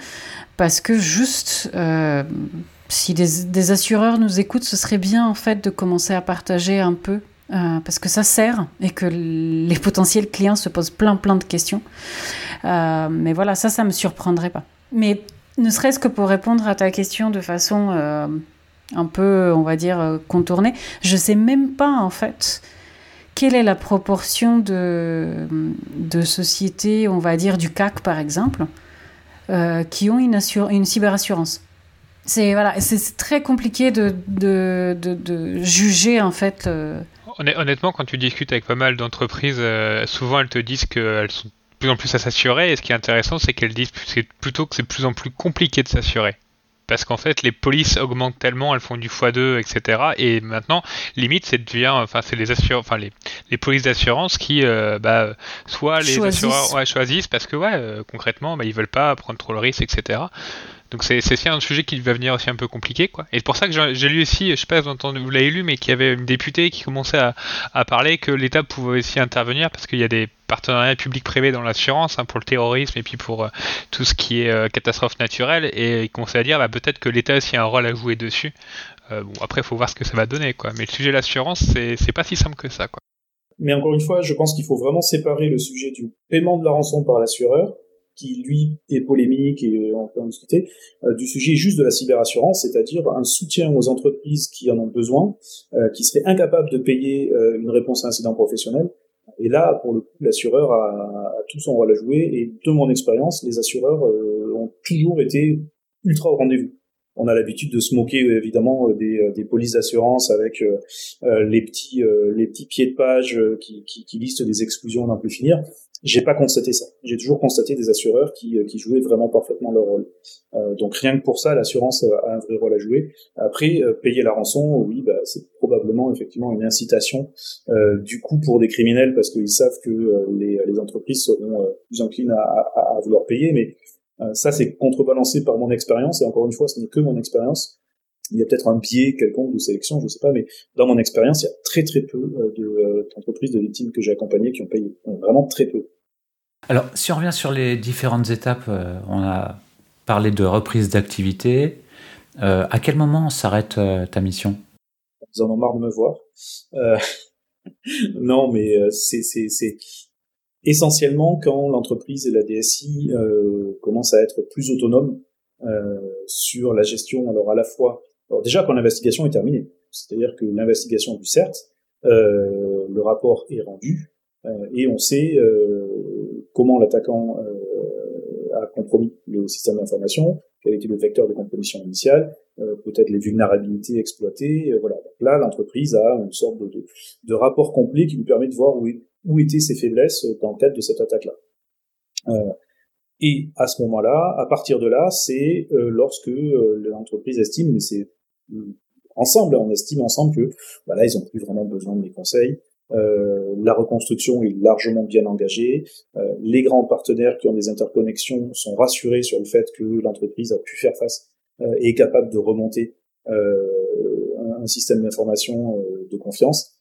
parce que juste, euh, si des, assureurs nous écoutent, ce serait bien en fait de commencer à partager un peu, euh, parce que ça sert et que les potentiels clients se posent plein plein de questions. mais voilà, ça, ça me surprendrait pas. Mais ne serait-ce que pour répondre à ta question de façon un peu, on va dire, euh, contourné. Je sais même pas, en fait, quelle est la proportion de, de sociétés, on va dire, du CAC, par exemple, euh, qui ont une, cyberassurance. C'est voilà, c'est très compliqué de, de, de, juger, en fait. Honnêtement, quand tu discutes avec pas mal d'entreprises, euh, souvent elles te disent qu'elles sont plus en plus à s'assurer. Et ce qui est intéressant, c'est qu'elles disent plutôt que c'est de plus en plus compliqué de s'assurer parce qu'en fait les polices augmentent tellement, elles font du x2, etc. Et maintenant, limite, c'est devient, enfin, c'est les assureurs, enfin les, les polices d'assurance qui, euh, bah, soit les assureurs ouais, choisissent parce que ouais, euh, concrètement, bah, ils veulent pas prendre trop le risque, etc. Donc c'est c'est un sujet qui va venir aussi un peu compliqué quoi. Et c'est pour ça que j'ai lu aussi, je sais pas si vous l'avez lu, mais qu'il y avait une députée qui commençait à, parler que l'État pouvait aussi intervenir parce qu'il y a des partenariats public-privé dans l'assurance hein, pour le terrorisme et puis pour euh, tout ce qui est euh, catastrophe naturelle et il commençait à dire bah, peut-être que l'État aussi a un rôle à jouer dessus. Euh, bon après il faut voir ce que ça va donner quoi. Mais le sujet de l'assurance c'est pas si simple que ça quoi. Mais encore une fois, je pense qu'il faut vraiment séparer le sujet du paiement de la rançon par l'assureur qui lui est polémique et on peut en discuter, euh, du sujet juste de la cyberassurance, c'est-à-dire un soutien aux entreprises qui en ont besoin, euh, qui seraient incapables de payer euh, une réponse à un incident professionnel. Et là, pour le coup, l'assureur a, a, tout son rôle à jouer. Et de mon expérience, les assureurs ont toujours été ultra au rendez-vous. On a l'habitude de se moquer évidemment des, des polices d'assurance avec les petits les petits pieds de page qui, qui, qui listent des exclusions n'en plus finir. J'ai pas constaté ça. J'ai toujours constaté des assureurs qui, euh, qui jouaient vraiment parfaitement leur rôle. Euh, donc rien que pour ça, l'assurance a un vrai rôle à jouer. Après, euh, payer la rançon, oui, bah, c'est probablement effectivement une incitation euh, du coup pour des criminels parce qu'ils savent que les, les, entreprises seront plus enclines à, à, à, vouloir payer. Mais ça, c'est contrebalancé par mon expérience. Et encore une fois, ce n'est que mon expérience il y a peut-être un biais quelconque de sélection, je ne sais pas, mais dans mon expérience, il y a très très peu d'entreprises de, de victimes que j'ai accompagnées qui ont payé, vraiment très peu. Alors, si on revient sur les différentes étapes, euh, on a parlé de reprise d'activité. Euh, à quel moment s'arrête euh, ta mission? Vous en avez marre de me voir. non, mais c'est essentiellement quand l'entreprise et la DSI commencent à être plus autonomes sur la gestion. Alors à la fois, déjà quand l'investigation est terminée, c'est-à-dire que l'investigation du CERT, le rapport est rendu et on sait comment l'attaquant euh, a compromis le système d'information, quel était le vecteur de compromission initiale, euh, peut-être les vulnérabilités exploitées. Euh, voilà. Donc là, l'entreprise a une sorte de, de, rapport complet qui lui permet de voir où, où étaient ses faiblesses dans le cadre de cette attaque-là. Euh, et à ce moment-là, à partir de là, c'est euh, lorsque l'entreprise estime, mais c'est ensemble, on estime ensemble que voilà, ils ont plus vraiment besoin de mes conseils, euh, la reconstruction est largement bien engagée. Euh, les grands partenaires qui ont des interconnexions sont rassurés sur le fait que l'entreprise a pu faire face euh, et est capable de remonter un, un, système d'information de confiance.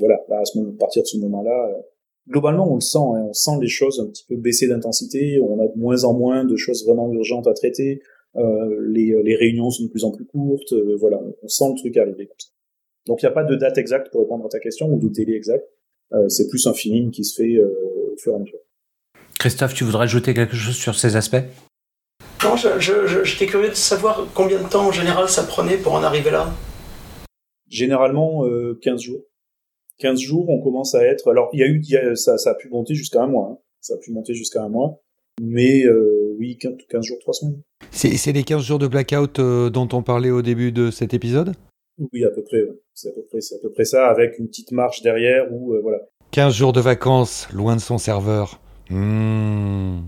voilà, à, ce moment, à partir de ce moment-là, globalement, on le sent, hein, on sent les choses un petit peu baisser d'intensité, on a de moins en moins de choses vraiment urgentes à traiter, les, les, réunions sont de plus en plus courtes, voilà, on sent le truc arriver. Donc il n'y a pas de date exacte pour répondre à ta question ou de délai exact. c'est plus un feeling qui se fait au fur et à mesure. Christophe, tu voudrais ajouter quelque chose sur ces aspects? Non, j'étais curieux de savoir combien de temps en général ça prenait pour en arriver là. Généralement, 15 jours. 15 jours, on commence à être. Alors, il y a eu, ça, ça, a pu monter jusqu'à un mois. Hein. Ça a pu monter jusqu'à un mois. Mais euh, oui, 15, jours, 3 semaines. C'est les 15 jours de blackout euh, dont on parlait au début de cet épisode? Oui, à peu près. C'est à, peu près, à peu près ça, avec une petite marche derrière où, euh, voilà. 15 jours de vacances, loin de son serveur. Mmh.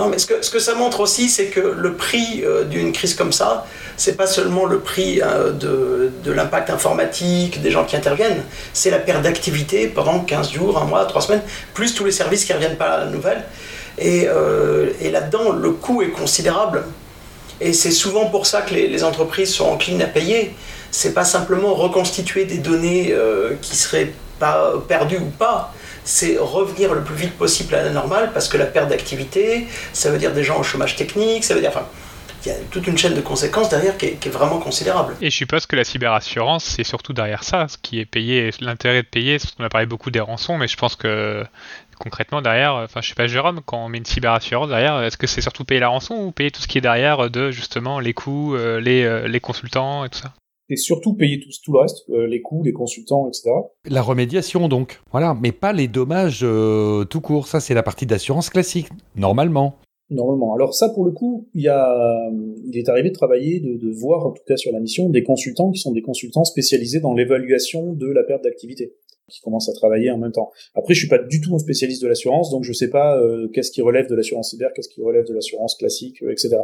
Non, mais ce que, ce que ça montre aussi, c'est que le prix euh, d'une crise comme ça, c'est pas seulement le prix euh, de, de l'impact informatique, des gens qui interviennent, c'est la perte d'activité pendant 15 jours, un mois, trois semaines, plus tous les services qui reviennent pas à la nouvelle. Et, euh, et là-dedans, le coût est considérable. Et c'est souvent pour ça que les, les, entreprises sont enclines à payer. C'est pas simplement reconstituer des données qui seraient pas perdues ou pas c'est revenir le plus vite possible à la normale parce que la perte d'activité, ça veut dire des gens au chômage technique, ça veut dire. Enfin, il y a toute une chaîne de conséquences derrière qui est, vraiment considérable. Et je suppose que la cyberassurance, c'est surtout derrière ça, ce qui est payé, l'intérêt de payer, on a parlé beaucoup des rançons, mais je pense que concrètement derrière, enfin je sais pas Jérôme, quand on met une cyberassurance derrière, est-ce que c'est surtout payer la rançon ou payer tout ce qui est derrière de justement les coûts, euh, les, euh, les consultants et tout ça? Et surtout payer tout, tout le reste, euh, les coûts, les consultants, etc. La remédiation donc, voilà, mais pas les dommages euh, tout court, ça c'est la partie d'assurance classique, normalement. Normalement. Alors ça, pour le coup, il, y a, il est arrivé de travailler, de, de, voir en tout cas sur la mission, des consultants qui sont des consultants spécialisés dans l'évaluation de la perte d'activité qui commencent à travailler en même temps. Après, je suis pas du tout un spécialiste de l'assurance, donc je sais pas euh, qu'est-ce qui relève de l'assurance cyber, qu'est-ce qui relève de l'assurance classique, etc.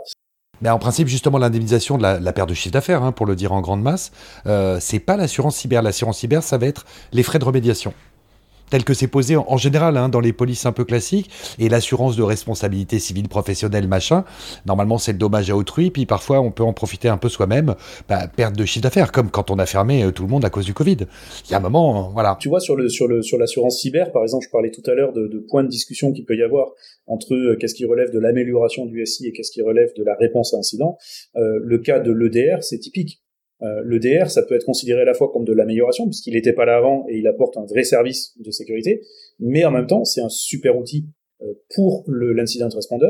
Mais en principe, justement, l'indemnisation de la, perte de chiffre d'affaires, hein, pour le dire en grande masse, euh, c'est pas l'assurance cyber. L'assurance cyber, ça va être les frais de remédiation tel que c'est posé en, général hein, dans les polices un peu classiques, et l'assurance de responsabilité civile professionnelle, machin, normalement c'est le dommage à autrui, puis parfois on peut en profiter un peu soi-même, bah, perte de chiffre d'affaires, comme quand on a fermé euh, tout le monde à cause du Covid. Il y a un moment, voilà. Tu vois, sur le sur le sur l'assurance cyber, par exemple, je parlais tout à l'heure de, de, points de discussion qu'il peut y avoir entre euh, qu'est-ce qui relève de l'amélioration du SI et qu'est-ce qui relève de la réponse à incident. Euh, le cas de l'EDR, c'est typique. Euh, le DR, ça peut être considéré à la fois comme de l'amélioration, puisqu'il n'était pas là avant et il apporte un vrai service de sécurité, mais en même temps, c'est un super outil euh, pour l'incident responder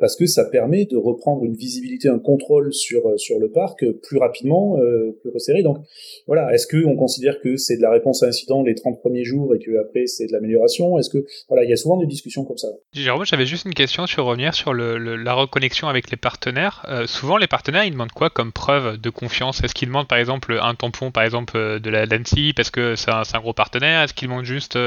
parce que ça permet de reprendre une visibilité, un contrôle sur euh, sur le parc plus rapidement, plus resserré. Donc voilà, est-ce que on considère que c'est de la réponse à incident les 30 premiers jours et que après c'est de l'amélioration? Est-ce que voilà, il y a souvent des discussions comme ça. Jérôme, j'avais juste une question sur revenir sur la reconnexion avec les partenaires. souvent, les partenaires, ils demandent quoi comme preuve de confiance? Est-ce qu'ils demandent par exemple un tampon, par exemple de la LANSI parce que c'est un, gros partenaire? Est-ce qu'ils demandent juste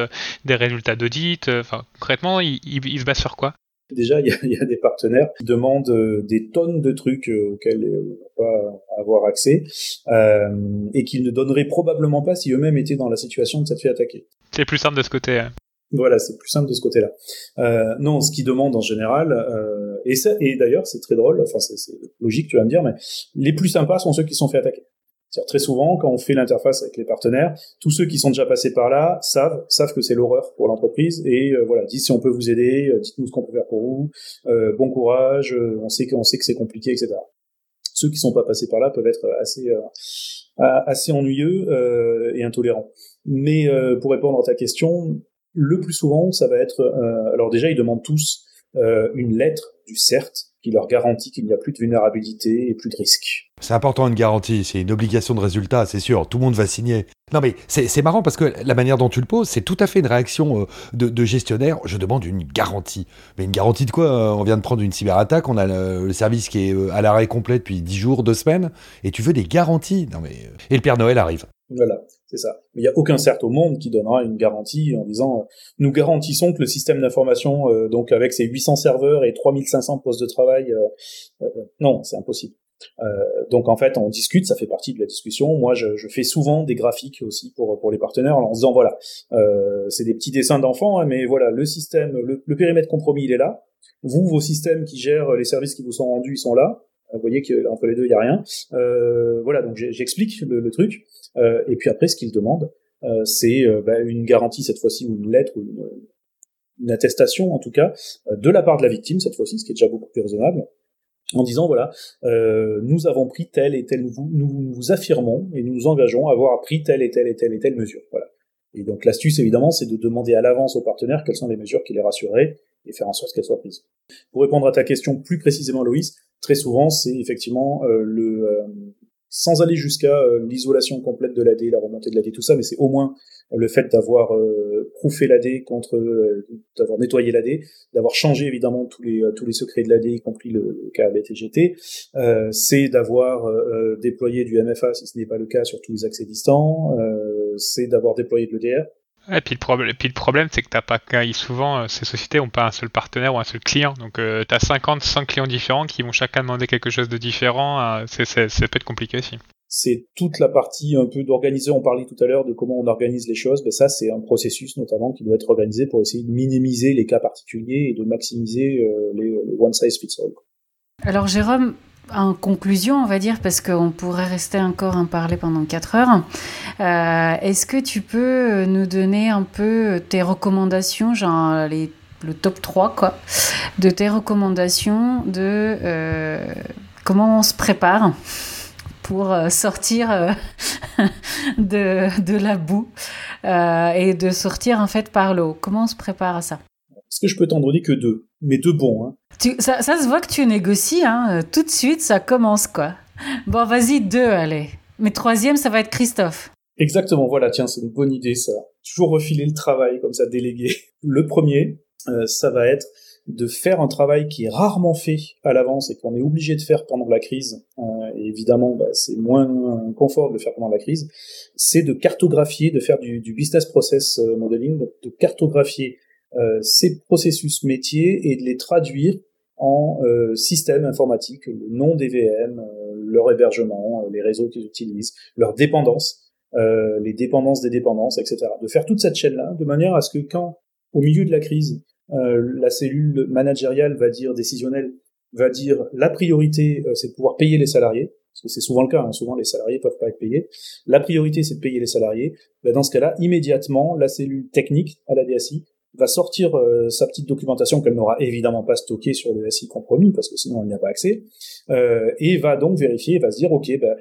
des résultats d'audit? Enfin, concrètement, ils se basent sur quoi? Déjà, il y, a, des partenaires qui demandent euh, des tonnes de trucs euh, auxquels on va pas avoir accès euh, et qu'ils ne donneraient probablement pas si eux-mêmes étaient dans la situation de s'être fait attaquer. C'est plus simple de ce côté. Hein. Voilà, c'est plus simple de ce côté-là. Euh, non, ce qu'ils demandent en général, euh, et, et d'ailleurs c'est très drôle, enfin c'est logique, tu vas me dire, mais les plus sympas sont ceux qui sont fait attaquer. C'est-à-dire très souvent, quand on fait l'interface avec les partenaires, tous ceux qui sont déjà passés par là savent savent que c'est l'horreur pour l'entreprise et euh, voilà, disent si on peut vous aider, euh, dites-nous ce qu'on peut faire pour vous, euh, bon courage, on sait qu'on sait que c'est compliqué, etc. Ceux qui sont pas passés par là peuvent être assez assez ennuyeux et intolérants. Mais pour répondre à ta question, le plus souvent, ça va être alors déjà ils demandent tous une lettre du CERT qui leur garantit qu'il n'y a plus de vulnérabilité et plus de risque. C'est important une garantie, c'est une obligation de résultat, c'est sûr, tout le monde va signer. Non mais c'est marrant parce que la manière dont tu le poses, c'est tout à fait une réaction euh, de, gestionnaire. Je demande une garantie. Mais une garantie de quoi euh, On vient de prendre une cyberattaque, on a le, service qui est euh, à l'arrêt complet depuis 10 jours, 2 semaines, et tu veux des garanties. Non mais Et le Père Noël arrive. Voilà, c'est ça. Mais il n'y a aucun CERT au monde qui donnera une garantie en disant nous garantissons que le système d'information, donc avec ses 800 serveurs et 3500 postes de travail, non, c'est impossible. Euh, donc en fait, on discute, ça fait partie de la discussion. Moi, je, je fais souvent des graphiques aussi pour pour les partenaires en disant voilà, euh, c'est des petits dessins d'enfants, hein, mais voilà, le système, le, le, périmètre compromis, il est là. Vous, vos systèmes qui gèrent les services qui vous sont rendus, ils sont là. Vous voyez qu'entre les deux, il y a rien. Euh, voilà, donc j'explique le, le, truc. Euh, et puis après, ce qu'ils demandent, euh, c'est euh, bah, une garantie cette fois-ci ou une lettre ou une, une attestation en tout cas de la part de la victime cette fois-ci, ce qui est déjà beaucoup plus raisonnable, en disant voilà, euh, nous avons pris telle et telle, nous, nous vous affirmons et nous nous engageons à avoir pris telle et telle et telle et telle mesure. Voilà. Et donc l'astuce évidemment, c'est de demander à l'avance aux partenaires quelles sont les mesures qui les rassureraient et faire en sorte qu'elles soient prises. Pour répondre à ta question plus précisément, Loïs, très souvent c'est effectivement euh, le euh, sans aller jusqu'à euh, l'isolation complète de l'AD, la remontée de l'AD, tout ça, mais c'est au moins le fait d'avoir euh, l'AD contre, euh, d'avoir nettoyé l'AD, d'avoir changé évidemment tous les tous les secrets de l'AD, y compris le, le cas BTGT, euh, c'est d'avoir déployé du MFA si ce n'est pas le cas sur tous les accès distants, c'est d'avoir déployé de l'EDR, et puis le problème, puis le problème, c'est que t'as pas souvent ces sociétés ont pas un seul partenaire ou un seul client. Donc tu as 50, 100 clients différents qui vont chacun demander quelque chose de différent. c'est, ça peut être compliqué aussi c'est toute la partie un peu d'organiser. On parlait tout à l'heure de comment on organise les choses. Mais ça, c'est un processus notamment qui doit être organisé pour essayer de minimiser les cas particuliers et de maximiser euh, les, one size fits all. Alors Jérôme, en conclusion, on va dire, parce qu'on pourrait rester encore en parler pendant 4 heures, euh, est-ce que tu peux nous donner un peu tes recommandations, genre les, le top 3, quoi, de tes recommandations de euh, comment on se prépare pour euh, sortir de, de, la boue et de sortir en fait par l'eau. Comment on se prépare à ça? Est-ce que je peux t'en donner que deux? Mais deux bons. Hein. Tu, ça, ça, se voit que tu négocies, hein. tout de suite ça commence quoi. Bon vas-y, deux, allez. Mais troisième, ça va être Christophe. Exactement, voilà, tiens, c'est une bonne idée ça. Toujours refiler le travail comme ça, délégué. Le premier, ça va être de faire un travail qui est rarement fait à l'avance et qu'on est obligé de faire pendant la crise, euh, et évidemment bah, c'est moins confort de le faire pendant la crise, c'est de cartographier, de faire du, business process euh, modeling, donc de cartographier euh, ces processus métiers et de les traduire en euh, système informatique, le nom des VM, leur hébergement, les réseaux qu'ils utilisent, leurs dépendances, les dépendances des dépendances, etc. De faire toute cette chaîne-là de manière à ce que quand, au milieu de la crise, euh, la cellule managériale va dire décisionnelle va dire la priorité euh, c'est de pouvoir payer les salariés parce que c'est souvent le cas, hein. souvent les salariés peuvent pas être payés. La priorité c'est de payer les salariés. Ben, dans ce cas-là, immédiatement, la cellule technique à la DSI va sortir euh, sa petite documentation qu'elle n'aura évidemment pas stockée sur le SI compromis parce que sinon elle n'y a pas accès euh, et va donc vérifier, va se dire ok, ben,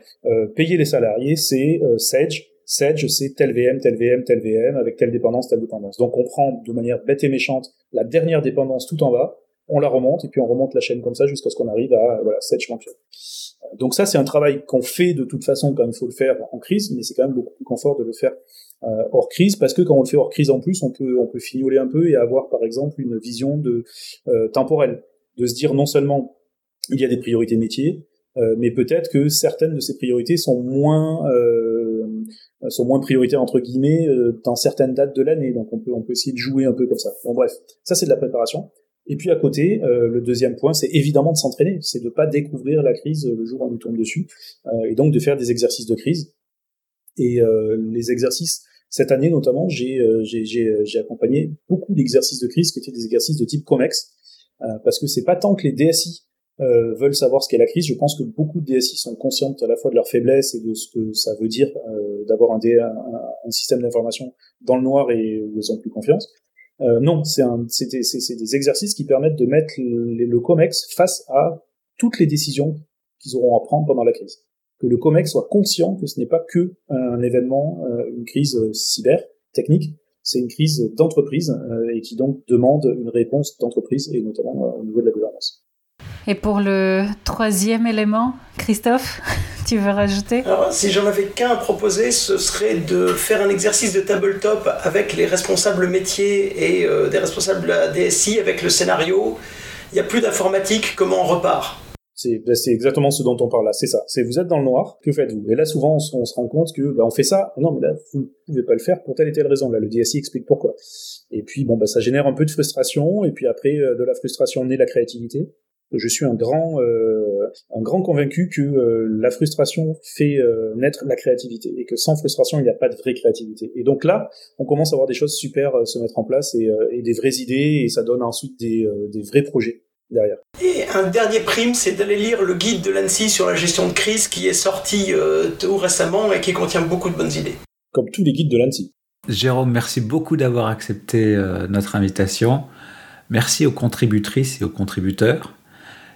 payer les salariés c'est Sage, Sedge, c'est tel VM, tel VM, tel VM, avec telle dépendance, telle dépendance. Donc on prend de manière bête et méchante la dernière dépendance tout en bas, on la remonte, et puis on remonte la chaîne comme ça jusqu'à ce qu'on arrive à voilà, Sedge fonctionne. Donc ça, c'est un travail qu'on fait de toute façon quand il faut le faire en crise, mais c'est quand même beaucoup plus confort de le faire euh, hors crise, parce que quand on le fait hors crise en plus, on peut on peut fignoler un peu et avoir par exemple une vision de euh, temporelle, de se dire non seulement il y a des priorités métiers, euh, mais peut-être que certaines de ces priorités sont moins euh, sont moins prioritaires entre guillemets euh, dans certaines dates de l'année. Donc on peut on peut essayer de jouer un peu comme ça. Bon bref, ça c'est de la préparation. Et puis à côté, le deuxième point, c'est évidemment de s'entraîner, c'est de pas découvrir la crise le jour où on nous tombe dessus, et donc de faire des exercices de crise. Et les exercices, cette année notamment, j'ai j'ai accompagné beaucoup d'exercices de crise qui étaient des exercices de type COMEX, parce que c'est pas tant que les DSI euh, veulent savoir ce qu'est la crise. Je pense que beaucoup de DSI sont conscientes à la fois de leur faiblesse et de ce que ça veut dire euh, d'avoir un, un, système d'information dans le noir et où ils ont plus confiance. Euh, non, c'est des, des, exercices qui permettent de mettre le, le COMEX face à toutes les décisions qu'ils auront à prendre pendant la crise. Que le COMEX soit conscient que ce n'est pas que un événement, euh, une crise cyber, technique, c'est une crise d'entreprise euh, et qui donc demande une réponse d'entreprise et notamment au niveau de la gouvernance. Et pour le troisième élément, Christophe, tu veux rajouter? Alors, si j'en avais qu'un à proposer, ce serait de faire un exercice de tabletop avec les responsables métiers et euh, des responsables DSI avec le scénario. Il n'y a plus d'informatique, comment on repart? Ben, c'est exactement ce dont on parle là, c'est ça. C'est vous êtes dans le noir, que faites-vous? Et là, souvent, on se, rend compte que ben, on fait ça. Non, mais là, vous ne pouvez pas le faire pour telle et telle raison. Là, le DSI explique pourquoi. Et puis, bon, ben, ça génère un peu de frustration. Et puis après, euh, de la frustration naît la créativité je suis un grand, euh, un grand convaincu que euh, la frustration fait euh, naître la créativité et que sans frustration, il n'y a pas de vraie créativité. Et donc là, on commence à voir des choses super se mettre en place et, et, des vraies idées et ça donne ensuite des, des vrais projets derrière. Et un dernier prime, c'est d'aller lire le guide de l'ANSI sur la gestion de crise qui est sorti tout récemment et qui contient beaucoup de bonnes idées. Comme tous les guides de l'ANSI. Jérôme, merci beaucoup d'avoir accepté notre invitation. Merci aux contributrices et aux contributeurs.